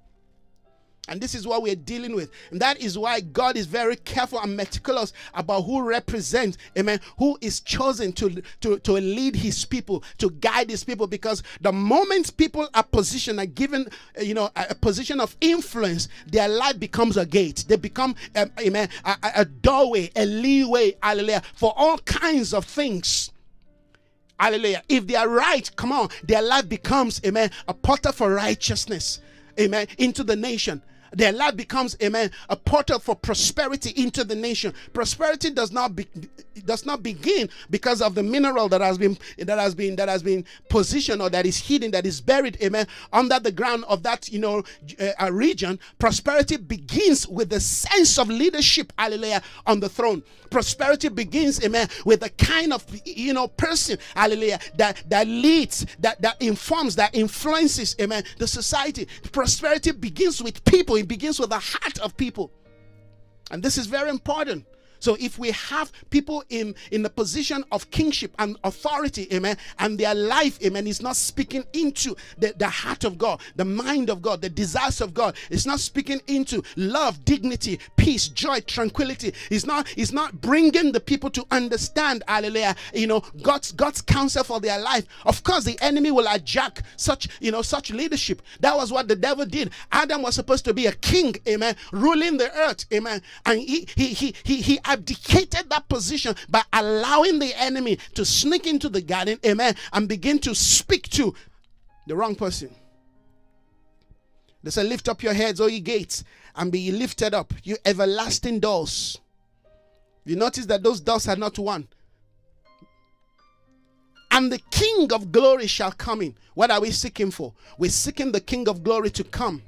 And this is what we're dealing with. And that is why God is very careful and meticulous about who represents, amen, who is chosen to, to, to lead his people, to guide his people. Because the moment people are positioned, are given, you know, a, a position of influence, their life becomes a gate. They become, um, amen, a, a doorway, a leeway, hallelujah, for all kinds of things. Hallelujah. If they are right, come on, their life becomes, amen, a potter for righteousness, amen, into the nation. Their life becomes amen a portal for prosperity into the nation. Prosperity does not be, does not begin because of the mineral that has been that has been that has been positioned or that is hidden that is buried amen under the ground of that you know uh, region. Prosperity begins with the sense of leadership hallelujah on the throne. Prosperity begins amen with the kind of you know person hallelujah that that leads that that informs that influences amen the society. Prosperity begins with people it begins with the heart of people. And this is very important so if we have people in in the position of kingship and authority, amen, and their life, amen, is not speaking into the, the heart of God, the mind of God, the desires of God. It's not speaking into love, dignity, peace, joy, tranquility. It's not it's not bringing the people to understand, hallelujah, you know, God's God's counsel for their life. Of course, the enemy will hijack such, you know, such leadership. That was what the devil did. Adam was supposed to be a king, amen, ruling the earth, amen. And he he he he, he abdicated that position by allowing the enemy to sneak into the garden, amen, and begin to speak to the wrong person. They say, Lift up your heads, O ye gates, and be lifted up, you everlasting doors. You notice that those doors are not one. And the King of glory shall come in. What are we seeking for? We're seeking the King of glory to come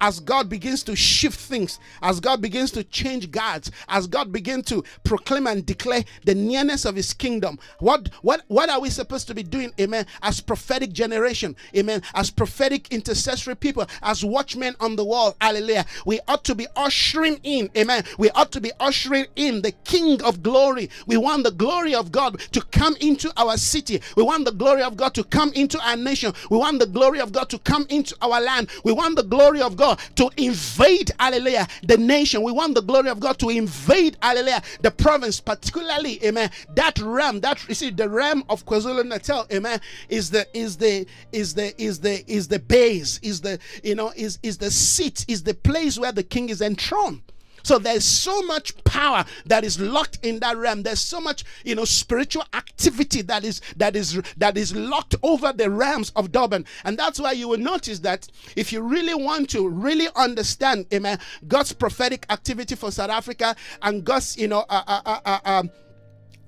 as God begins to shift things, as God begins to change guards, as God begins to proclaim and declare the nearness of his kingdom. What what what are we supposed to be doing, amen, as prophetic generation, amen, as prophetic intercessory people, as watchmen on the wall, hallelujah. We ought to be ushering in, amen. We ought to be ushering in the King of glory. We want the glory of God to come into our city. We want the glory of God to come into our nation. We want the glory of God to come into our land. We want the glory of God God to invade, hallelujah, the nation. We want the glory of God to invade, hallelujah, the province, particularly, amen. That realm, that you see, the realm of KwaZulu Natal, amen, is the is the is the is the is the base, is the you know, is is the seat, is the place where the king is enthroned. So there's so much power that is locked in that realm. There's so much, you know, spiritual activity that is that is that is locked over the realms of Durban. And that's why you will notice that if you really want to really understand, amen, God's prophetic activity for South Africa and God's, you know, uh, uh, uh, uh um,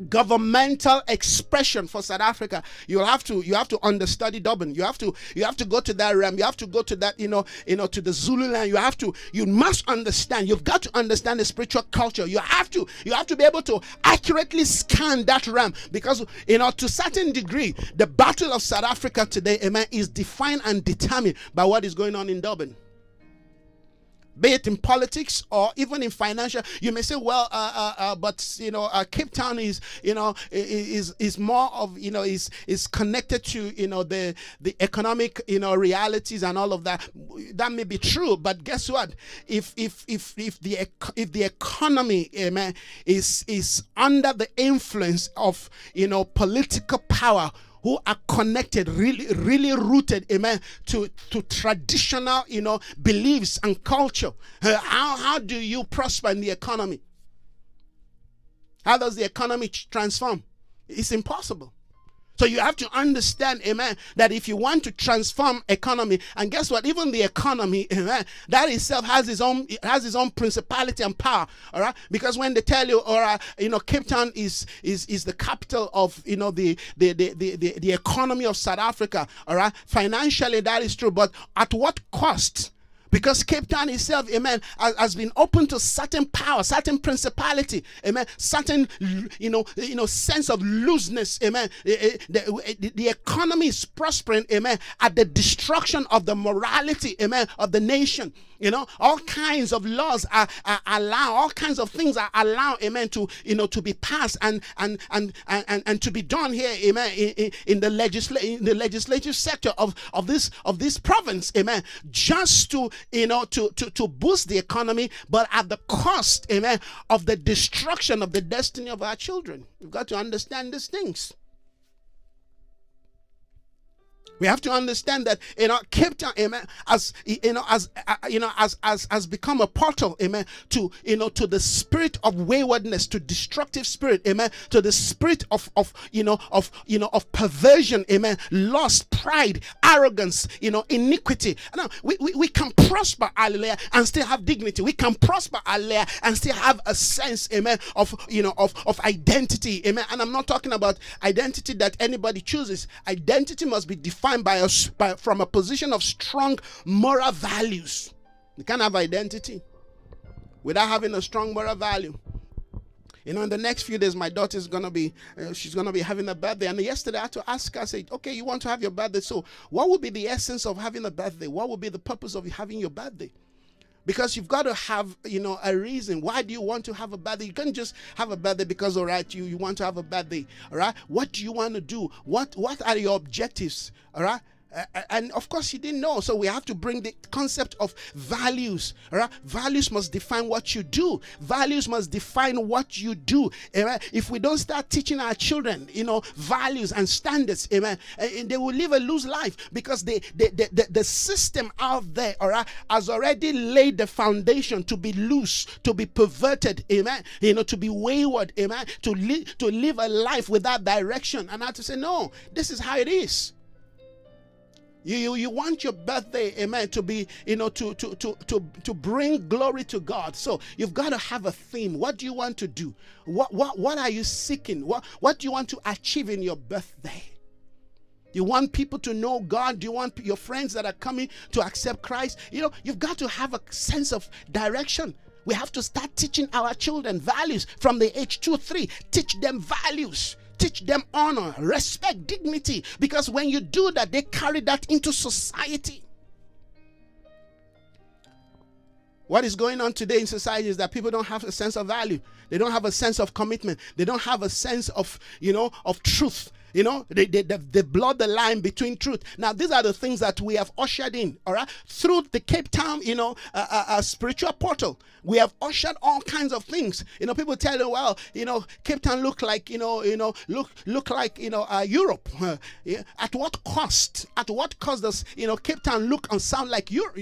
governmental expression for South Africa. You have to you have to understudy Durban. You have to you have to go to that realm. You have to go to that you know you know to the Zululand. You have to you must understand. You've got to understand the spiritual culture. You have to you have to be able to accurately scan that realm because you know to certain degree the battle of South Africa today, amen, is defined and determined by what is going on in Durban be it in politics or even in financial. You may say, well, uh, uh, uh, but you know, uh, Cape Town is you know is is more of you know is is connected to you know the the economic you know realities and all of that. That may be true, but guess what? If if if if the if the economy, amen, is is under the influence of you know political power who are connected, really, really rooted, amen, to, to traditional, you know, beliefs and culture. Uh, how, how do you prosper in the economy? How does the economy transform? It's impossible. So you have to understand, amen, that if you want to transform economy, and guess what? Even the economy, amen, that itself has its own has its own principality and power. All right, because when they tell you, or you know, Cape Town is is is the capital of you know the the the the, the, the economy of South Africa. All right, financially that is true, but at what cost? Because Cape Town itself, amen, has, been open to certain power, certain principality, amen, certain, you know, you know, sense of looseness, amen. Eh, eh, eh, the, the economy is prospering, amen, at the destruction of the morality, amen, of the nation. You know, all kinds of laws are, are allow, all kinds of things are allowed, amen, to you know to be passed and and and and, and, to be done here, amen, in, in the legislative in the legislative sector of, of this of this province, amen, just to you know to, to to boost the economy, but at the cost, amen, of the destruction of the destiny of our children. We've got to understand these things. We have to understand that you know Cape Town, amen, as you know, as uh, you know, as as has become a portal, amen, to you know to the spirit of waywardness, to destructive spirit, amen, to the spirit of of you know of you know of perversion, amen, lust, pride, arrogance, you know, iniquity. Now we, we, we can prosper, hallelujah, and still have dignity. We can prosper, hallelujah, and still have a sense, amen, of you know of of identity, amen. And I'm not talking about identity that anybody chooses. Identity must be defined defined by us by, from a position of strong moral values. You can't have identity without having a strong moral value. You know, in the next few days, my daughter's gonna be, uh, she's gonna be having a birthday. And yesterday, I had to ask her, I said, "Okay, you want to have your birthday? So, what would be the essence of having a birthday? What would be the purpose of having your birthday?" Because you've got to have you know a reason. Why do you want to have a birthday you can't just have a birthday because all right you you want to have a birthday all right what do you want to do? What what are your objectives all right Uh, uh, and of course, he didn't know. So we have to bring the concept of values. Right? Values must define what you do. Values must define what you do. Right? If we don't start teaching our children, you know, values and standards, amen, uh, and they will live a loose life because the the, the, the, the system out there, all right, has already laid the foundation to be loose, to be perverted, amen, you know, to be wayward, amen, to live to live a life without direction. And I have to say, no, this is how it is. You, you, you want your birthday, amen, to be, you know, to, to, to, to, to bring glory to God. So you've got to have a theme. What do you want to do? What, what, what are you seeking? What, what do you want to achieve in your birthday? You want people to know God? Do you want your friends that are coming to accept Christ? You know, you've got to have a sense of direction. We have to start teaching our children values from the age two, three. Teach them values teach them honor, respect, dignity. Because when you do that, they carry that into society. What is going on today in society is that people don't have a sense of value. They don't have a sense of commitment. They don't have a sense of, you know, of truth. You know, they, they, they, they blur the line between truth. Now, these are the things that we have ushered in, all right, through the Cape Town, you know, uh, uh, uh, spiritual portal. We have ushered all kinds of things. You know, people tell you, well, you know, Cape Town look like, you know, you know, look look like, you know, uh, Europe. Uh, yeah. At what cost? At what cost does, you know, Cape Town look and sound like Europe?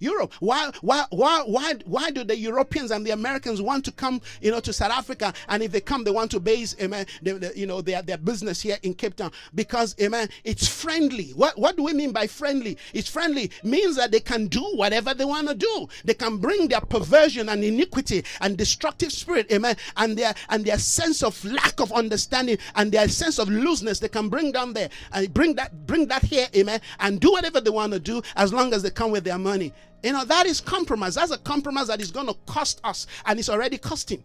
Europe? Why, why, why, why, why do the Europeans and the Americans want to come, you know, to South Africa? And if they come, they want to base, amen, they, they, you know, their, their business here in Cape Town because, amen, it's friendly. What, what do we mean by friendly? It's friendly means that they can do whatever they want to do. They can bring their perversion and iniquity and destructive spirit, amen, and their and their sense of lack of understanding and their sense of looseness. They can bring down there and bring that bring that here, amen, and do whatever they want to do as long as they come with their money. You know that is compromise. That's a compromise that is going to cost us, and it's already costing.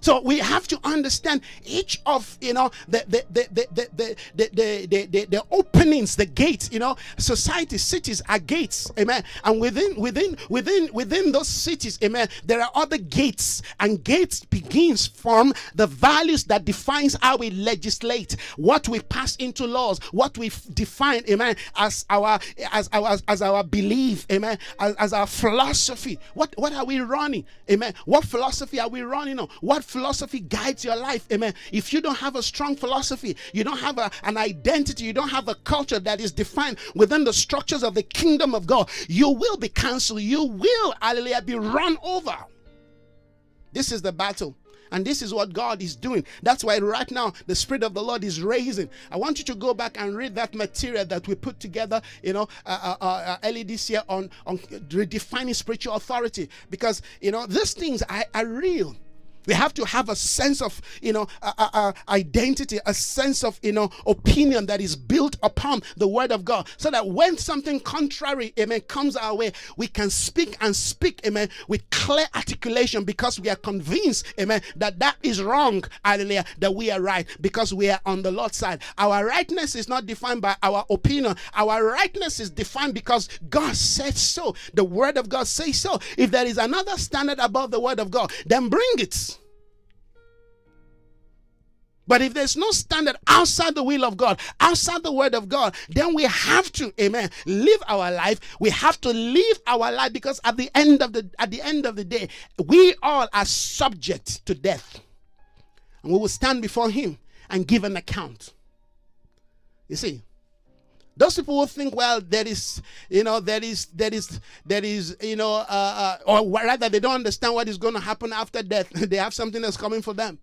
So we have to understand each of you know the the the the the the, the, the, the, openings, the gates. You know, society, cities are gates, amen. And within within within within those cities, amen, there are other gates, and gates begins from the values that defines how we legislate, what we pass into laws, what we define, amen, as our as our as our belief, amen, as, as our philosophy. What what are we running, amen? What philosophy are we running on? What philosophy guides your life. Amen. If you don't have a strong philosophy, you don't have a, an identity, you don't have a culture that is defined within the structures of the kingdom of God, you will be cancelled. You will, hallelujah, be run over. This is the battle. And this is what God is doing. That's why right now the Spirit of the Lord is raising. I want you to go back and read that material that we put together, you know, uh, uh, uh, early this year on, on redefining spiritual authority. Because, you know, these things are, are real. We have to have a sense of, you know, uh, identity, a sense of, you know, opinion that is built upon the word of God. So that when something contrary, amen, comes our way, we can speak and speak, amen, with clear articulation because we are convinced, amen, that that is wrong, hallelujah, that we are right because we are on the Lord's side. Our rightness is not defined by our opinion. Our rightness is defined because God said so. The word of God says so. If there is another standard above the word of God, then bring it. But if there's no standard outside the will of God, outside the word of God, then we have to, amen, live our life. We have to live our life because at the end of the at the end of the day, we all are subject to death. And we will stand before him and give an account. You see, Those people will think, well, there is, you know, there is, there is, there is, you know, uh, uh, or rather, they don't understand what is going to happen after death. they have something that's coming for them.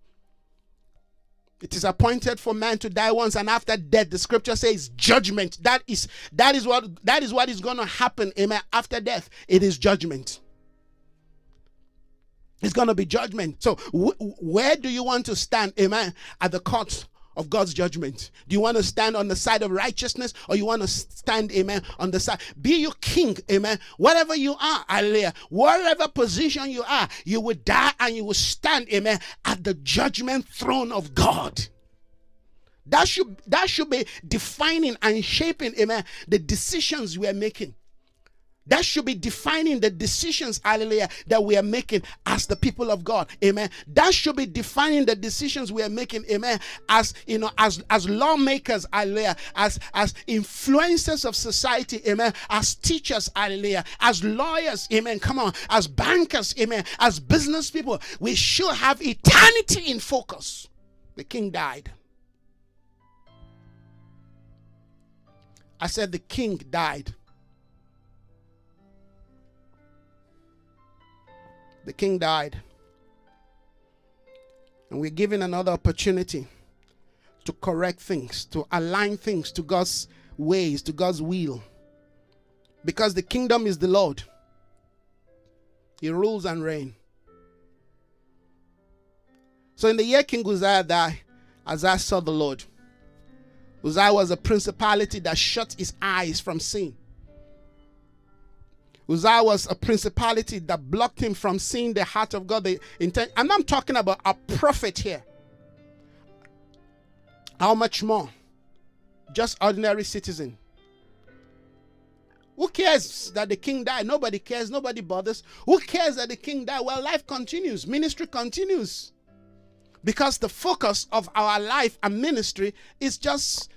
It is appointed for man to die once, and after death, the scripture says judgment. That is that is what that is what is going to happen. Amen. After death, it is judgment. It's going to be judgment. So, where do you want to stand? Amen. At the court of God's judgment? Do you want to stand on the side of righteousness or you want to stand, amen, on the side? Be you king, amen. Whatever you are, hallelujah. Whatever position you are, you will die and you will stand, amen, at the judgment throne of God. That should that should be defining and shaping, amen, the decisions we are making. That should be defining the decisions, hallelujah, that we are making as the people of God. Amen. That should be defining the decisions we are making, amen, as you know, as as lawmakers, hallelujah, as as influencers of society, amen, as teachers, hallelujah, as lawyers, amen. Come on, as bankers, amen, as business people, we should have eternity in focus. The king died. I said the king died. The king died. And we're given another opportunity to correct things, to align things to God's ways, to God's will. Because the kingdom is the Lord, He rules and reigns. So in the year King Uzziah died, Isaiah saw the Lord. Uzziah was a principality that shut his eyes from sin. Uzziah was a principality that blocked him from seeing the heart of God. The intent, and I'm talking about a prophet here. How much more? Just ordinary citizen. Who cares that the king died? Nobody cares. Nobody bothers. Who cares that the king died? Well, life continues. Ministry continues. Because the focus of our life and ministry is just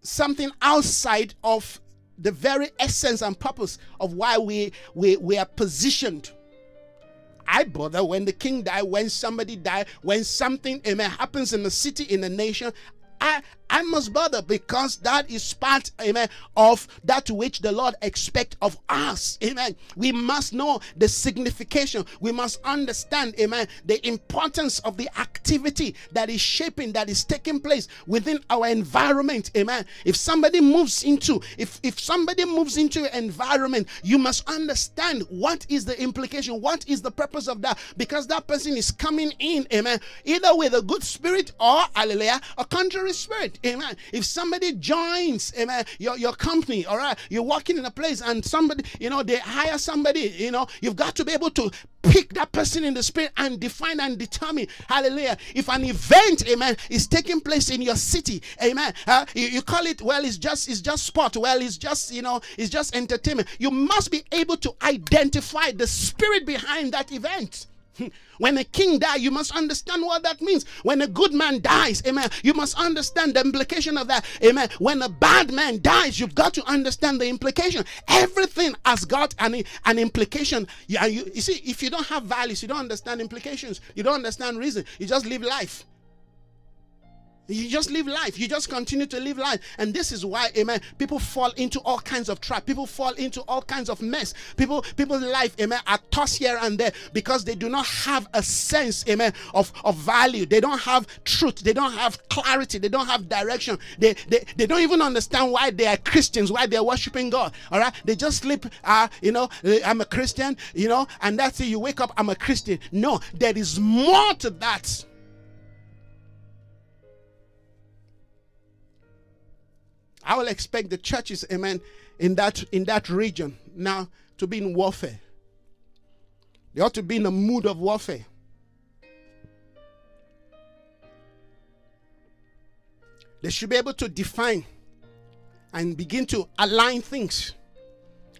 something outside of the very essence and purpose of why we, we, we are positioned. I bother when the king died, when somebody died, when something amen, happens in the city, in the nation. I, I must bother because that is part, amen, of that which the Lord expect of us. Amen. We must know the signification. We must understand, amen, the importance of the activity that is shaping, that is taking place within our environment. Amen. If somebody moves into, if, if somebody moves into an environment, you must understand what is the implication, what is the purpose of that, because that person is coming in, amen, either with a good spirit or hallelujah, a contrary Spirit. Amen. If somebody joins, amen, your, your company, all right, you're working in a place and somebody, you know, they hire somebody, you know, you've got to be able to pick that person in the spirit and define and determine hallelujah if an event amen is taking place in your city amen you, you, call it well it's just it's just sport well it's just you know it's just entertainment. You must be able to identify the spirit behind that event Hmm. when a king dies, you must understand what that means. When a good man dies, amen, you must understand the implication of that. Amen. When a bad man dies, you've got to understand the implication. Everything has got an, an implication. You, you, you see, if you don't have values, you don't understand implications, you don't understand reason, you just live life. You just live life. You just continue to live life. And this is why, amen, people fall into all kinds of trap. People fall into all kinds of mess. People, people's life, amen, are tossed here and there because they do not have a sense, amen, of, of value. They don't have truth. They don't have clarity. They don't have direction. They, they, they don't even understand why they are Christians, why they're worshiping God. All right. They just sleep, uh, you know, I'm a Christian, you know, and that's it. You wake up, I'm a Christian. No, there is more to that. I will expect the churches, amen, in that in that region now to be in warfare. They ought to be in a mood of warfare. They should be able to define and begin to align things.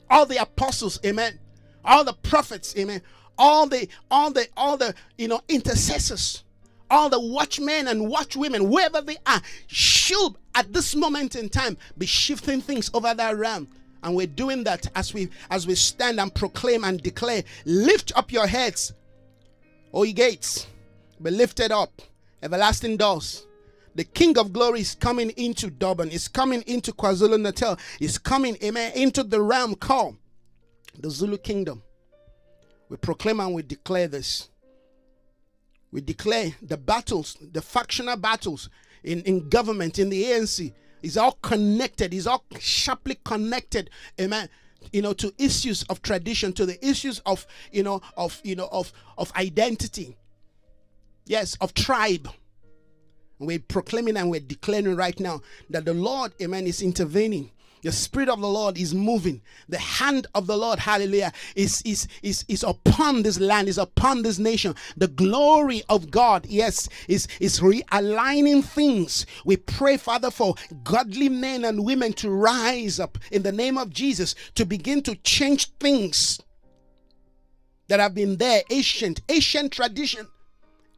All the apostles, amen. All the prophets, amen. All the all the all the you know intercessors all the watchmen and watchwomen, wherever they are, should at this moment in time be shifting things over that realm. And we're doing that as we as we stand and proclaim and declare, lift up your heads, O ye gates, be lifted up, everlasting doors. The King of Glory is coming into Durban, is coming into KwaZulu Natal, is coming, amen, into the realm called the Zulu Kingdom. We proclaim and we declare this. We declare the battles, the factional battles in, in government, in the ANC, is all connected, is all sharply connected, amen, you know, to issues of tradition, to the issues of, you know, of, you know, of, of identity. Yes, of tribe. We're proclaiming and we're declaring right now that the Lord, amen, is intervening the Spirit of the Lord is moving. The hand of the Lord, hallelujah, is, is, is, is upon this land, is upon this nation. The glory of God, yes, is, is realigning things. We pray, Father, for godly men and women to rise up in the name of Jesus to begin to change things that have been there, ancient, ancient tradition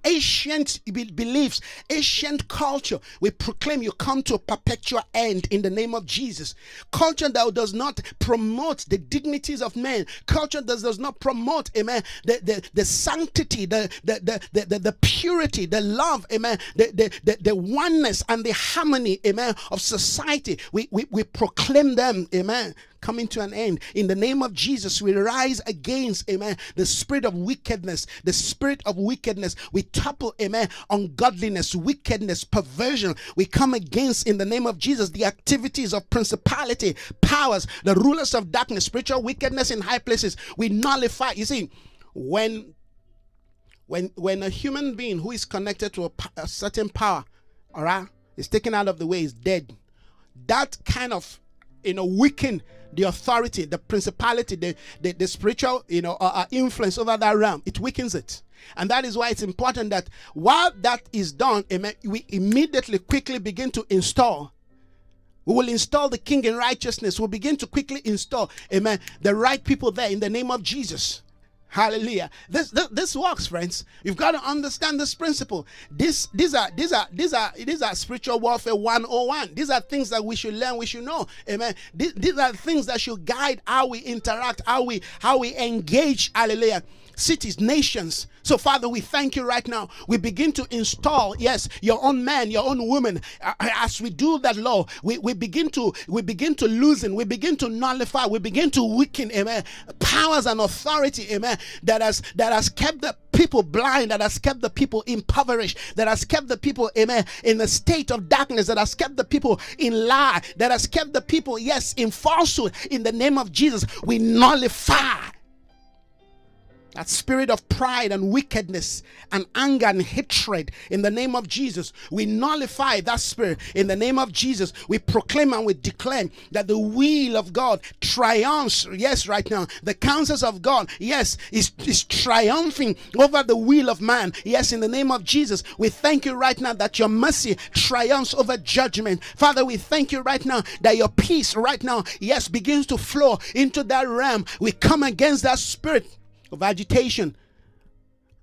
ancient beliefs, ancient culture. We proclaim you come to a perpetual end in the name of Jesus. Culture that does not promote the dignities of men, culture that does not promote, amen, the, the, the sanctity, the, the, the, the, the, purity, the love, amen, the, the, the, the oneness and the harmony, amen, of society. We, we, we proclaim them, amen coming to an end. In the name of Jesus, we rise against, amen, the spirit of wickedness, the spirit of wickedness. We topple, amen, ungodliness, wickedness, perversion. We come against, in the name of Jesus, the activities of principality, powers, the rulers of darkness, spiritual wickedness in high places. We nullify. You see, when when when a human being who is connected to a, a certain power, all right, is taken out of the way, is dead. That kind of you know weaken the authority, the principality, the, the, the spiritual, you know, uh, uh, influence over that realm. It weakens it. And that is why it's important that while that is done, amen, we immediately quickly begin to install. We will install the king in righteousness. We'll begin to quickly install, amen, the right people there in the name of Jesus. Hallelujah. This, this, this works, friends. You've got to understand this principle. This these are these are these are these are spiritual warfare 101. These are things that we should learn, we should know. Amen. These, these are things that should guide how we interact, how we how we engage. Hallelujah cities, nations. So, Father, we thank you right now. We begin to install, yes, your own man, your own woman. As we do that, Lord, we, we begin to we begin to loosen, we begin to nullify, we begin to weaken, amen, powers and authority, amen, that has that has kept the people blind, that has kept the people impoverished, that has kept the people, amen, in a state of darkness, that has kept the people in lie, that has kept the people, yes, in falsehood. In the name of Jesus, we nullify that spirit of pride and wickedness and anger and hatred in the name of Jesus. We nullify that spirit in the name of Jesus. We proclaim and we declare that the will of God triumphs. Yes, right now. The counsels of God, yes, is, is triumphing over the will of man. Yes, in the name of Jesus. We thank you right now that your mercy triumphs over judgment. Father, we thank you right now that your peace right now, yes, begins to flow into that realm. We come against that spirit of agitation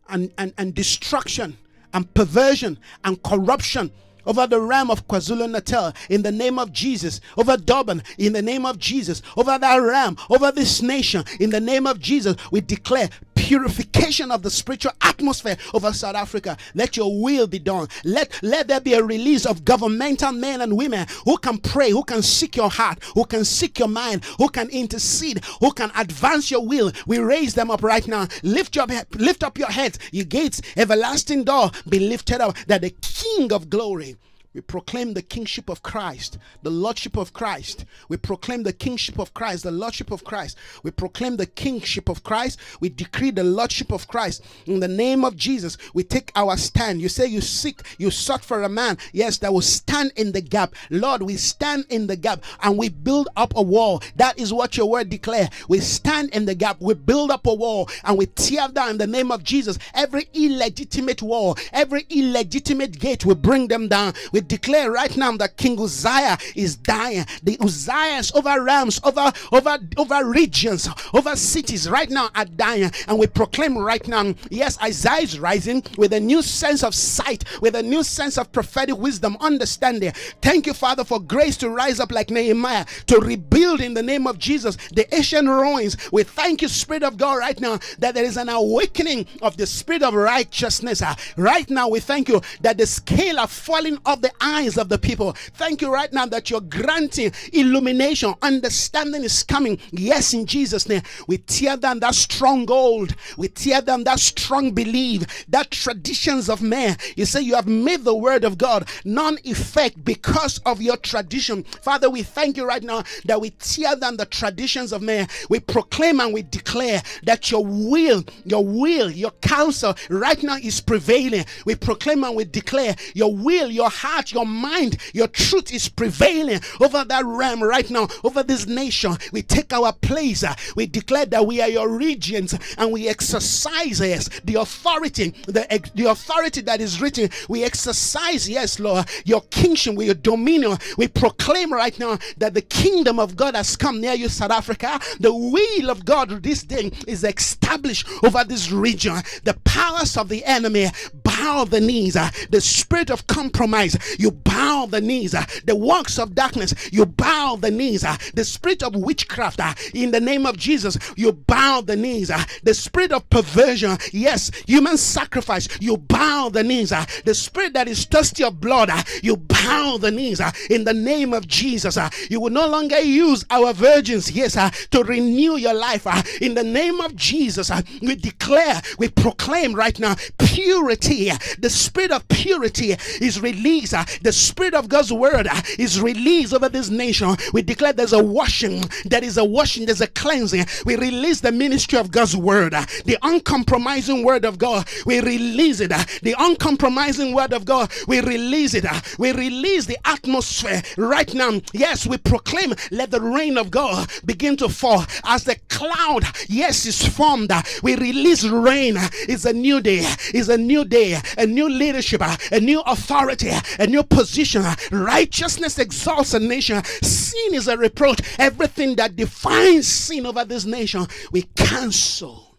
and, and, and destruction and perversion and corruption over the realm of KwaZulu Natal in the name of Jesus, over Durban in the name of Jesus, over that realm, over this nation in the name of Jesus. We declare purification of the spiritual atmosphere over South Africa. Let your will be done. Let, let there be a release of governmental men and women who can pray, who can seek your heart, who can seek your mind, who can intercede, who can advance your will. We raise them up right now. Lift your lift up your heads, you gates, everlasting door, be lifted up, that the King of glory we proclaim the kingship of Christ, the lordship of Christ. We proclaim the kingship of Christ, the lordship of Christ. We proclaim the kingship of Christ. We decree the lordship of Christ. In the name of Jesus, we take our stand. You say you seek, you sought for a man, yes, that will stand in the gap. Lord, we stand in the gap and we build up a wall. That is what your word declare. We stand in the gap, we build up a wall, and we tear down in the name of Jesus every illegitimate wall, every illegitimate gate. We bring them down. We declare right now that King Uzziah is dying. The Uzziahs over realms, over over over regions, over cities right now are dying, and we proclaim right now, yes, Isaiah is rising with a new sense of sight, with a new sense of prophetic wisdom, understanding. Thank you, Father, for grace to rise up like Nehemiah to rebuild in the name of Jesus the ancient ruins. We thank you, Spirit of God, right now that there is an awakening of the spirit of righteousness. Right now, we thank you that the scale of falling of the eyes of the people. Thank you right now that you're granting illumination, understanding is coming. Yes, in Jesus' name, we tear down that stronghold, we tear down that strong belief, that traditions of man. You say you have made the word of God non effect because of your tradition. Father, we thank you right now that we tear down the traditions of man. We proclaim and we declare that your will, your will, your counsel right now is prevailing. We proclaim and we declare your will, your heart, your mind, your truth is prevailing over that realm right now, over this nation. We take our place. We declare that we are your regions and we exercise yes, the authority, the, the authority that is written. We exercise, yes, Lord, your kingship, your dominion. We proclaim right now that the kingdom of God has come near you, South Africa. The will of God this day is established over this region. The powers of the enemy bow the knees. The spirit of compromise, you bow the knees. Uh, the works of darkness, you bow the knees. Uh, the spirit of witchcraft, uh, in the name of Jesus, you bow the knees. The spirit of perversion, yes, human sacrifice, you bow the knees. The spirit that is thirsty of blood, you bow the knees. In the name of Jesus, you will no longer use our virgins, yes, to renew your life. In the name of Jesus, we declare, we proclaim right now purity. The spirit of purity is released. The spirit of God's word is released over this nation. We declare there's a washing, there is a washing, there's a cleansing. We release the ministry of God's word, the uncompromising word of God. We release it. The uncompromising word of God. We release it. We release the atmosphere right now. Yes, we proclaim, let the rain of God begin to fall as the cloud, yes, is formed. We release rain. It's a new day. It's a new day. A new leadership. A new authority. A new position. Righteousness exalts a nation. Sin is a reproach. Everything that defines sin over this nation, we cancel.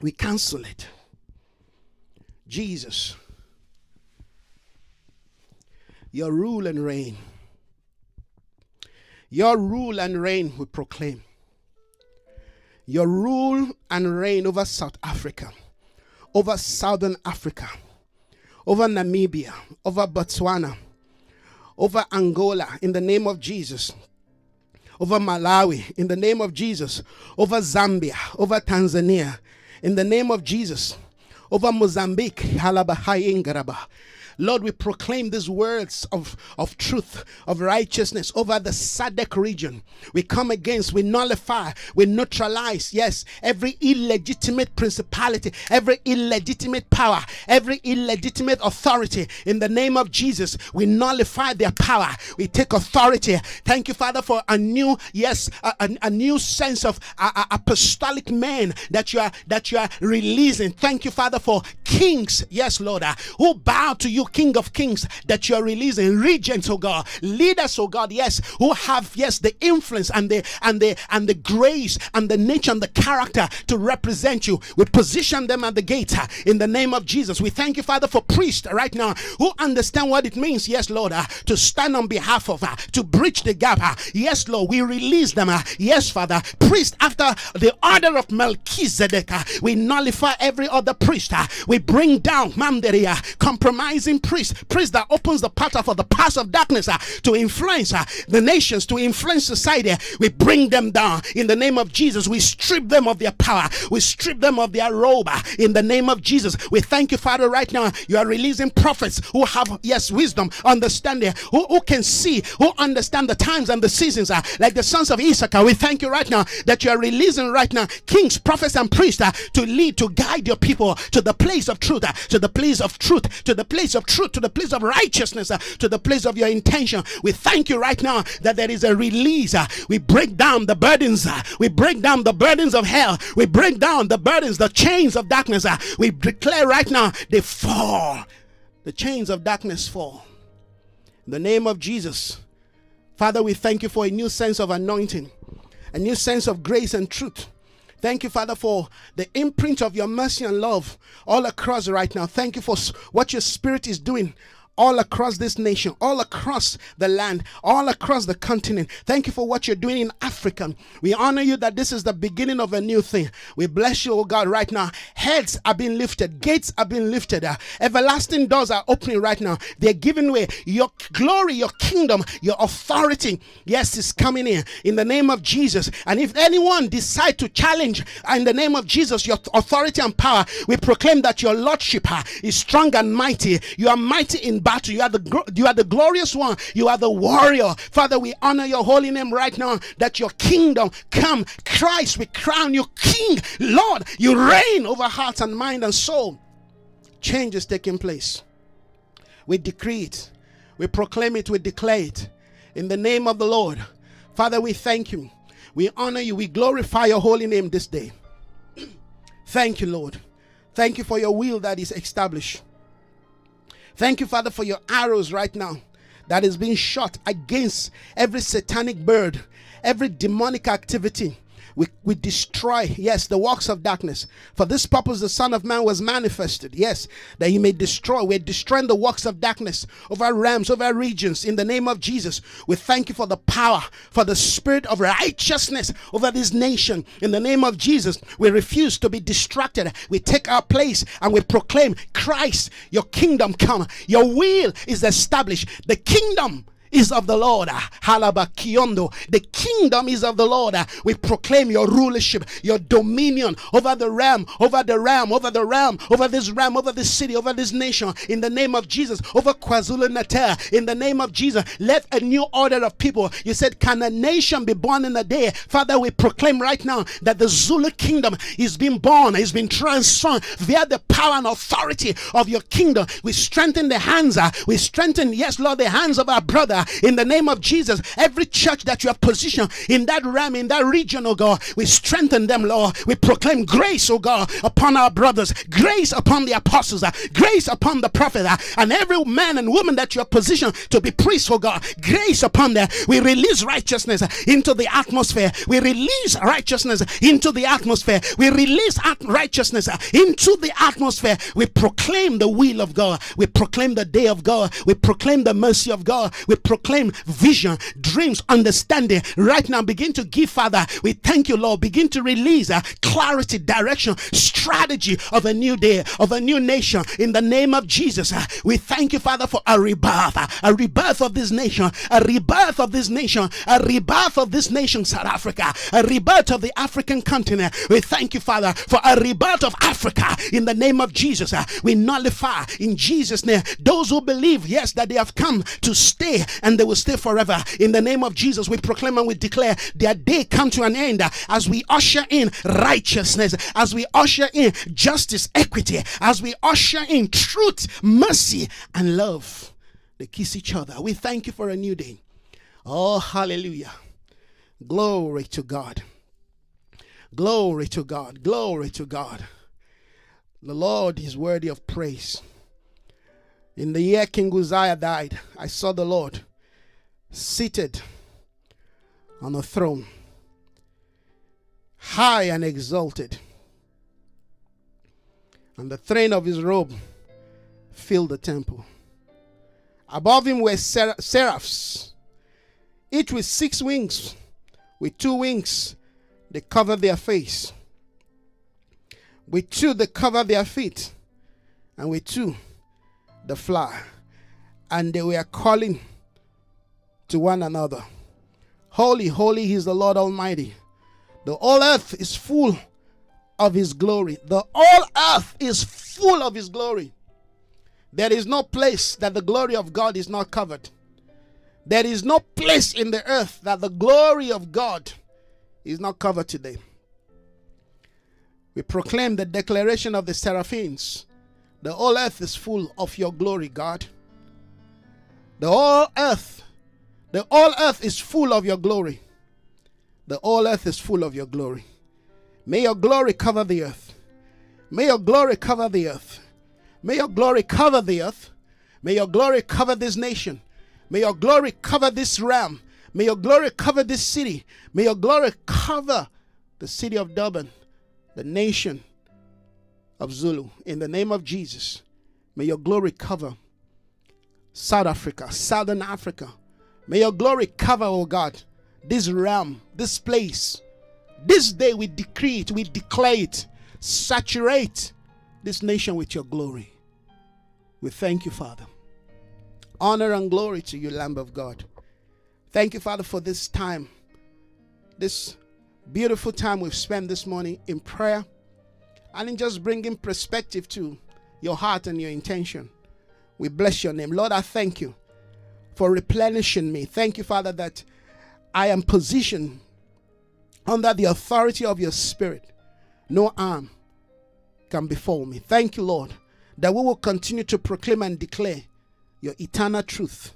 We cancel it. Jesus, your rule and reign. Your rule and reign, we proclaim. Your rule and reign over South Africa, over Southern Africa, over Namibia, over Botswana, over Angola, in the name of Jesus, over Malawi, in the name of Jesus, over Zambia, over Tanzania, in the name of Jesus, over Mozambique, Lord, we proclaim these words of, of truth, of righteousness over the SADC region. We come against, we nullify, we neutralize, yes, every illegitimate principality, every illegitimate power, every illegitimate authority. In the name of Jesus, we nullify their power. We take authority. Thank you, Father, for a new, yes, a, a, a new sense of apostolic men that you are that you are releasing. Thank you, Father, for kings, yes, Lord, uh, who bow to you King of Kings, that you are releasing regents, oh God, leaders, oh God, yes, who have yes the influence and the and the and the grace and the nature and the character to represent you. We position them at the gate uh, in the name of Jesus. We thank you, Father, for priests right now who understand what it means, yes, Lord, uh, to stand on behalf of, uh, to bridge the gap. Uh, yes, Lord, we release them. Uh, yes, Father, priest after the order of Melchizedek, uh, we nullify every other priest. We bring down Mamderia, compromising priest, priest that opens the path for the path of darkness uh, to influence uh, the nations, to influence society. We bring them down in the name of Jesus. We strip them of their power. We strip them of their robe uh, in the name of Jesus. We thank you, Father, right now. You are releasing prophets who have, yes, wisdom, understanding, who, who can see, who understand the times and the seasons, uh, like the sons of Issachar. We thank you right now that you are releasing right now kings, prophets, and priests uh, to lead, to guide your people to the place of truth, uh, to the place of truth, to the place of truth, to the place of righteousness, uh, to the place of your intention. We thank you right now that there is a release. Uh, we break down the burdens. Uh, we break down the burdens of hell. We break down the burdens, the chains of darkness. Uh, we declare right now they fall. The chains of darkness fall. In the name of Jesus. Father, we thank you for a new sense of anointing, a new sense of grace and truth. Thank you, Father, for the imprint of your mercy and love all across right now. Thank you for what your spirit is doing all across this nation, all across the land, all across the continent. Thank you for what you're doing in Africa. We honor you that this is the beginning of a new thing. We bless you, oh God, right now. Heads are being lifted, gates are being lifted, uh, everlasting doors are opening right now. They're giving way. Your glory, your kingdom, your authority, yes, is coming in in the name of Jesus. And if anyone decide to challenge in the name of Jesus your authority and power, we proclaim that your lordship uh, is strong and mighty. You are mighty in battle. You are the you are the glorious one. You are the warrior. Father, we honor your holy name right now that your kingdom come. Christ, we crown you king. Lord, you reign over heart and mind and soul. Change is taking place. We decree it. We proclaim it. We declare it. In the name of the Lord. Father, we thank you. We honor you. We glorify your holy name this day. thank you, Lord. Thank you for your will that is established. Thank you, Father, for your arrows right now that is being shot against every satanic bird, every demonic activity we, we destroy, yes, the works of darkness. For this purpose, the Son of Man was manifested, yes, that he may destroy. We're destroying the works of darkness over realms, over regions. In the name of Jesus, we thank you for the power, for the spirit of righteousness over this nation. In the name of Jesus, we refuse to be distracted. We take our place and we proclaim, Christ, your kingdom come. Your will is established. The kingdom is of the Lord. Halabakiondo. The kingdom is of the Lord. We proclaim your rulership, your dominion over the realm, over the realm, over the realm, over this realm, over this city, over this nation. In the name of Jesus, over KwaZulu Natal. In the name of Jesus, let a new order of people. You said, Can a nation be born in a day? Father, we proclaim right now that the Zulu kingdom is being born, is being transformed via the power and authority of your kingdom. We strengthen the hands, uh, we strengthen, yes, Lord, the hands of our brother in the name of Jesus. Every church that you have positioned in that realm, in that region, oh God, we strengthen them, Lord. We proclaim grace, oh God, upon our brothers, grace upon the apostles, uh, grace upon the prophet, uh, and every man and woman that you have positioned to be priests, oh God, grace upon them. We release righteousness into the atmosphere. We release righteousness into the atmosphere. We release righteousness into the atmosphere. We proclaim the will of God. We proclaim the day of God. We proclaim the mercy of God. We proclaim vision, dreams, understanding right now. Begin to give, Father. We thank you, Lord. Begin to release uh, clarity, direction, strategy of a new day, of a new nation. In the name of Jesus, uh, we thank you, Father, for a rebirth, uh, a rebirth of this nation, a rebirth of this nation, a rebirth of this nation, South Africa, a rebirth of the African continent. We thank you, Father, for a rebirth of Africa. In the name of Jesus, uh, we nullify in Jesus' name those who believe, yes, that they have come to stay and they will stay forever. In the name of Jesus, we proclaim and we declare their day come to an end as we usher in righteousness, as we usher in justice, equity, as we usher in truth, mercy, and love. They kiss each other. We thank you for a new day. Oh, hallelujah. Glory to God. Glory to God. Glory to God. The Lord is worthy of praise. In the year King Uzziah died, I saw the Lord seated on a throne, high and exalted. And the train of his robe filled the temple. Above him were ser- seraphs, each with six wings. With two wings, they covered their face. With two, they covered their feet. And with two, the fly. And they were calling to one another. Holy, holy is the Lord Almighty. The whole earth is full of his glory. The whole earth is full of his glory. There is no place that the glory of God is not covered. There is no place in the earth that the glory of God is not covered today. We proclaim the declaration of the seraphims. The whole earth is full of your glory, God. The whole earth the whole earth is full of your glory. The whole earth is full of your glory. May your glory cover the earth. May your glory cover the earth. May your glory cover the earth. May your glory cover this nation. May your glory cover this realm. May your glory cover this city. May your glory cover the city of Durban, the nation of Zulu. In the name of Jesus, may your glory cover South Africa, Southern Africa. May your glory cover, oh God, this realm, this place. This day we decree it, we declare it. Saturate this nation with your glory. We thank you, Father. Honor and glory to you, Lamb of God. Thank you, Father, for this time, this beautiful time we've spent this morning in prayer and in just bringing perspective to your heart and your intention. We bless your name. Lord, I thank you for replenishing me. Thank you, Father, that I am positioned under the authority of your spirit. No arm can befall me. Thank you, Lord, that we will continue to proclaim and declare your eternal truth,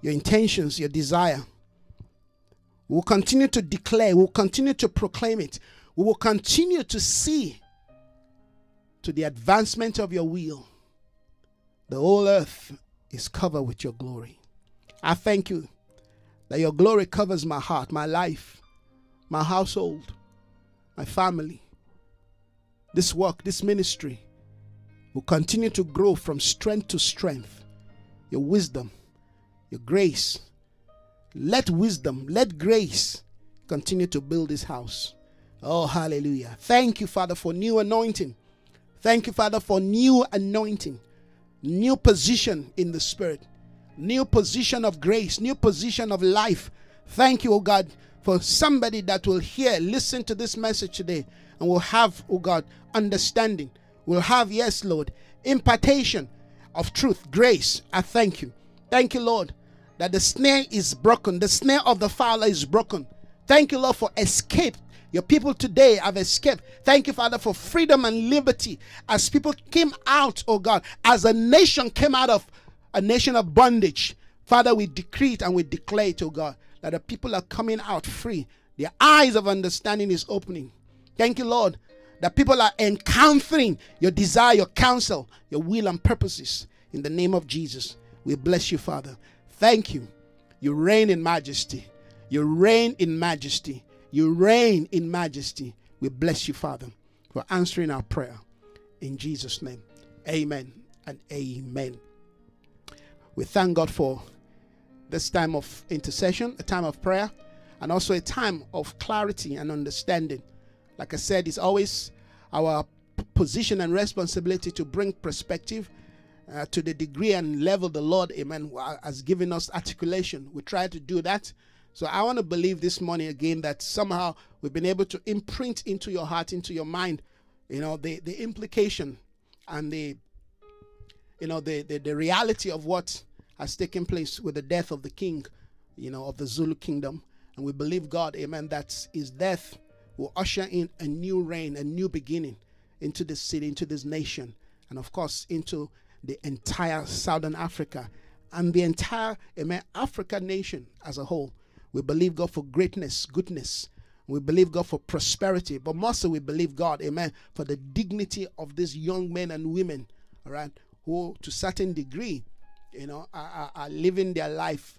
your intentions, your desire. We will continue to declare, we will continue to proclaim it. We will continue to see to the advancement of your will. The whole earth is covered with your glory. I thank you that your glory covers my heart, my life, my household, my family. This work, this ministry will continue to grow from strength to strength. Your wisdom, your grace. Let wisdom, let grace continue to build this house. Oh, hallelujah. Thank you, Father, for new anointing. Thank you, Father, for new anointing, new position in the Spirit, new position of grace, new position of life. Thank you, oh God, for somebody that will hear, listen to this message today, and will have, oh God, understanding. Will have, yes, Lord, impartation of truth, grace. I thank you. Thank you, Lord, that the snare is broken, the snare of the fowler is broken. Thank you, Lord, for escape your people today have escaped. Thank you, Father, for freedom and liberty as people came out, oh God, as a nation came out of a nation of bondage. Father, we decree it and we declare it, oh God, that the people are coming out free. Their eyes of understanding is opening. Thank you, Lord, that people are encountering your desire, your counsel, your will and purposes. In the name of Jesus, we bless you, Father. Thank you. You reign in majesty. You reign in majesty. You reign in majesty. We bless you, Father, for answering our prayer. In Jesus' name, amen and amen. We thank God for this time of intercession, a time of prayer, and also a time of clarity and understanding. Like I said, it's always our position and responsibility to bring perspective uh, to the degree and level the Lord, amen, has given us articulation. We try to do that so I want to believe this morning again that somehow we've been able to imprint into your heart, into your mind, you know, the, the implication and the you know the, the, the reality of what has taken place with the death of the king, you know, of the Zulu kingdom. And we believe God, amen, that his death will usher in a new reign, a new beginning into this city, into this nation, and of course into the entire Southern Africa and the entire amen, African nation as a whole. We believe God for greatness, goodness. We believe God for prosperity. But mostly we believe God, amen, for the dignity of these young men and women, all right, who to certain degree, you know, are, are living their life,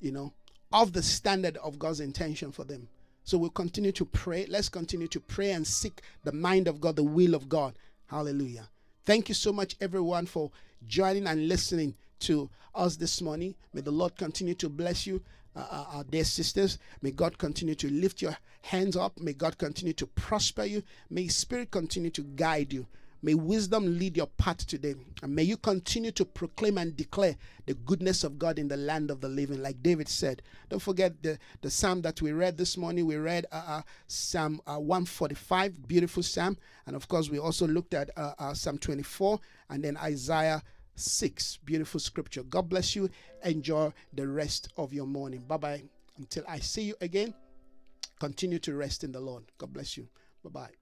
you know, of the standard of God's intention for them. So we'll continue to pray. Let's continue to pray and seek the mind of God, the will of God. Hallelujah. Thank you so much, everyone, for joining and listening to us this morning. May the Lord continue to bless you uh, uh, our dear sisters. May God continue to lift your hands up. May God continue to prosper you. May Spirit continue to guide you. May wisdom lead your path today. And may you continue to proclaim and declare the goodness of God in the land of the living, like David said. Don't forget the, the psalm that we read this morning. We read uh, uh, Psalm uh, 145, beautiful psalm. And of course, we also looked at uh, uh, Psalm 24 and then Isaiah 6. Beautiful scripture. God bless you. Enjoy the rest of your morning. Bye bye. Until I see you again, continue to rest in the Lord. God bless you. Bye bye.